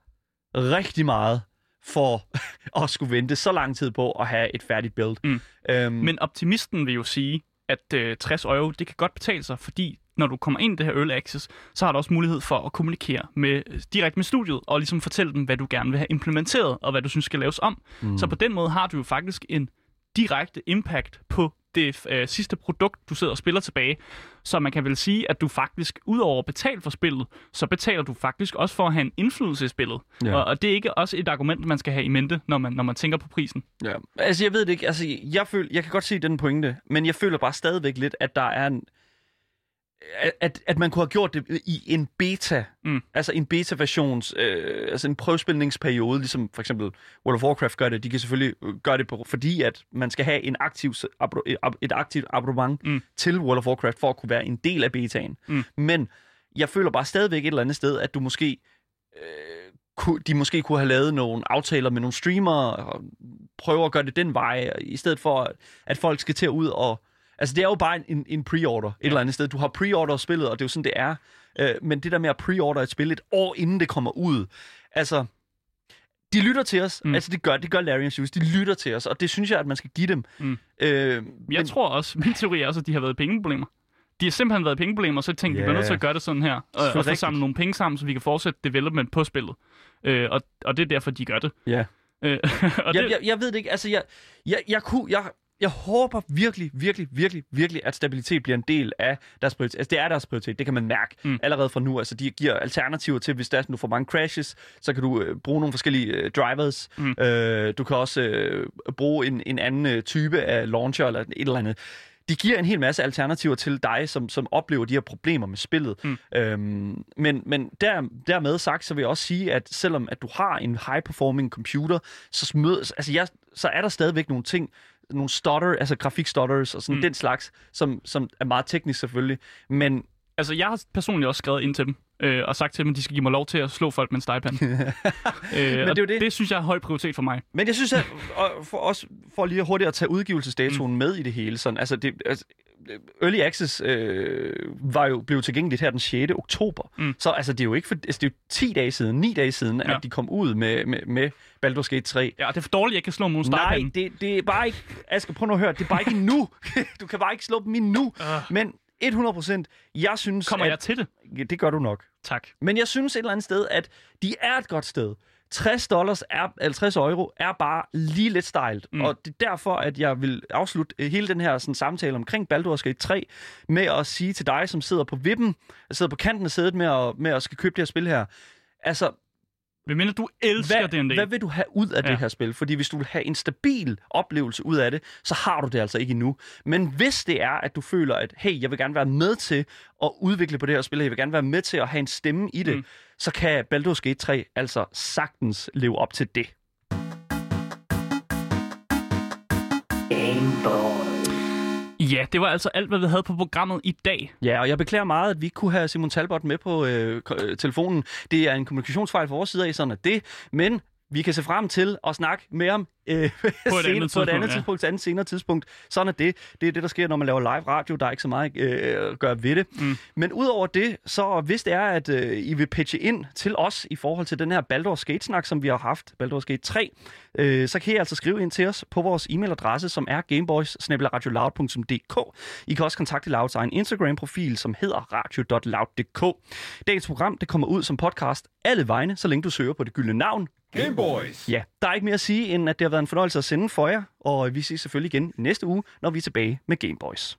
rigtig meget for at skulle vente så lang tid på at have et færdigt build. Mm. Øhm, Men optimisten vil jo sige, at øh, 60 euro, det kan godt betale sig, fordi når du kommer ind i det her Early Access, så har du også mulighed for at kommunikere med, direkte med studiet, og ligesom fortælle dem, hvad du gerne vil have implementeret, og hvad du synes skal laves om. Mm. Så på den måde har du jo faktisk en direkte impact på det øh, sidste produkt, du sidder og spiller tilbage. Så man kan vel sige, at du faktisk, udover at betale for spillet, så betaler du faktisk også for at have en indflydelse i spillet. Ja. Og, og det er ikke også et argument, man skal have i mente, når man, når man tænker på prisen. Ja. Altså, jeg ved det ikke. Altså, jeg, føl, jeg kan godt se den pointe, men jeg føler bare stadigvæk lidt, at der er en... at, at man kunne have gjort det i en beta, Mm. altså en beta-versions, øh, altså en prøvespilningsperiode, ligesom for eksempel World of Warcraft gør det. De kan selvfølgelig øh, gøre det, på, fordi at man skal have en aktiv, abro, et aktivt abonnement Mm. til World of Warcraft, for at kunne være en del af betaen. Mm. Men jeg føler bare stadigvæk et eller andet sted, at du måske... Øh, de måske kunne have lavet nogle aftaler med nogle streamere, og prøve at gøre det den vej, i stedet for, at- at folk skal til at ud og... Altså, det er jo bare en, en pre-order et Ja. eller andet sted. Du har pre-order spillet, og det er jo sådan, det er. Øh, men det der med at pre-order et spil et år inden det kommer ud, altså... De lytter til os. Mm. Altså, det gør, det gør Larry Juice. De lytter til os, og det synes jeg, at man skal give dem. Mm. Øh, Jeg men- tror også, min teori er også, at de har været pengeproblemer. De har simpelthen været pengeproblemer, og så tænkte yeah. vi Ja. bliver nødt til at gøre det sådan her. Og, Selvfølgelig og få rigtigt. samlet nogle penge sammen, så vi kan fortsætte development på spillet. Øh, og, og det er derfor, de gør det. Ja. Øh, og jeg, det jeg, jeg ved det ikke. Altså, jeg, jeg, jeg, kunne, jeg, jeg håber virkelig, virkelig, virkelig, virkelig, at stabilitet bliver en del af deres prioritet. Altså, det er deres prioritet. Det kan man mærke Mm. allerede fra nu. Altså, de giver alternativer til, hvis der er sådan, du får mange crashes, så kan du øh, bruge nogle forskellige øh, drivers. Mm. Øh, du kan også øh, bruge en, en anden øh, type af launcher eller et eller andet. De giver en hel masse alternativer til dig, som, som oplever de her problemer med spillet. Mm. Øhm, men men der, dermed sagt, så vil jeg også sige, at selvom at du har en high-performing computer, så, smød, altså jeg, så er der stadigvæk nogle ting, nogle stutter, altså grafikstutters og sådan Mm. den slags, som, som er meget teknisk selvfølgelig. Men Altså, jeg har personligt også skrevet ind til dem, øh, og sagt til dem, at de skal give mig lov til at slå folk med en stegepande. øh, det er det. det synes jeg er høj prioritet for mig. Men jeg synes, at og for os for lige hurtigt at tage udgivelsesdatoen mm. med i det hele, sådan, altså, det, altså Early Access øh, var jo blev tilgængeligt her den 6. oktober. Mm. Så altså, det er jo ikke for, altså, det er jo 10 dage siden, 9 dage siden, Ja. at de kom ud med, med, med Baldur's Gate 3. Ja, det er for dårligt, jeg kan slå dem Nej, det, det er bare ikke... Asger, prøv nu at høre. Det er bare ikke endnu. du kan bare ikke slå dem endnu. Uh, Men 100 procent, jeg synes, kommer at... jeg til det? Det gør du nok. Tak. Men jeg synes et eller andet sted, at de er et godt sted. 60 dollars er, 50 euro er bare lige lidt stejlt. Mm. Og det er derfor, at jeg vil afslutte øh, hele den her sådan, samtale omkring Baldur's Gate 3 med at sige til dig, som sidder på vippen, sidder på kanten af sædet med at, med at skal købe det her spil her. Altså, Hvem mener, du elsker hvad, del? hvad vil du have ud af ja. det her spil? Fordi hvis du vil have en stabil oplevelse ud af det, så har du det altså ikke endnu. Men hvis det er, at du føler, at hey, jeg vil gerne være med til at udvikle på det her spil, jeg vil gerne være med til at have en stemme i det, Mm. Så kan Baldur's Gate 3 altså sagtens leve op til det. Ja, det var altså alt, hvad vi havde på programmet i dag. Ja, og jeg beklager meget, at vi ikke kunne have Simon Talbot med på øh, telefonen. Det er en kommunikationsfejl fra vores side af, sådan er det. Men vi kan se frem til at snakke med ham øh, På et senere- andet på et andet ja. tidspunkt, et andet senere tidspunkt. Sådan er det. Det er det, der sker, når man laver live radio. Der er ikke så meget øh, at gøre ved det. Mm. Men udover det, så hvis det er, at øh, I vil pitche ind til os i forhold til den her Baldur's Gate-snak, som vi har haft, Baldur's Gate 3, øh, så kan I altså skrive ind til os på vores e-mailadresse, som er gameboys I kan også kontakte Louds egen Instagram-profil, som hedder radio.loud.dk. Dagens program det kommer ud som podcast alle vegne, så længe du søger på det gyldne navn. Gameboys. Ja, der er ikke mere at sige, end at det har været en fornøjelse at sende for jer, og vi ses selvfølgelig igen næste uge, når vi er tilbage med Gameboys.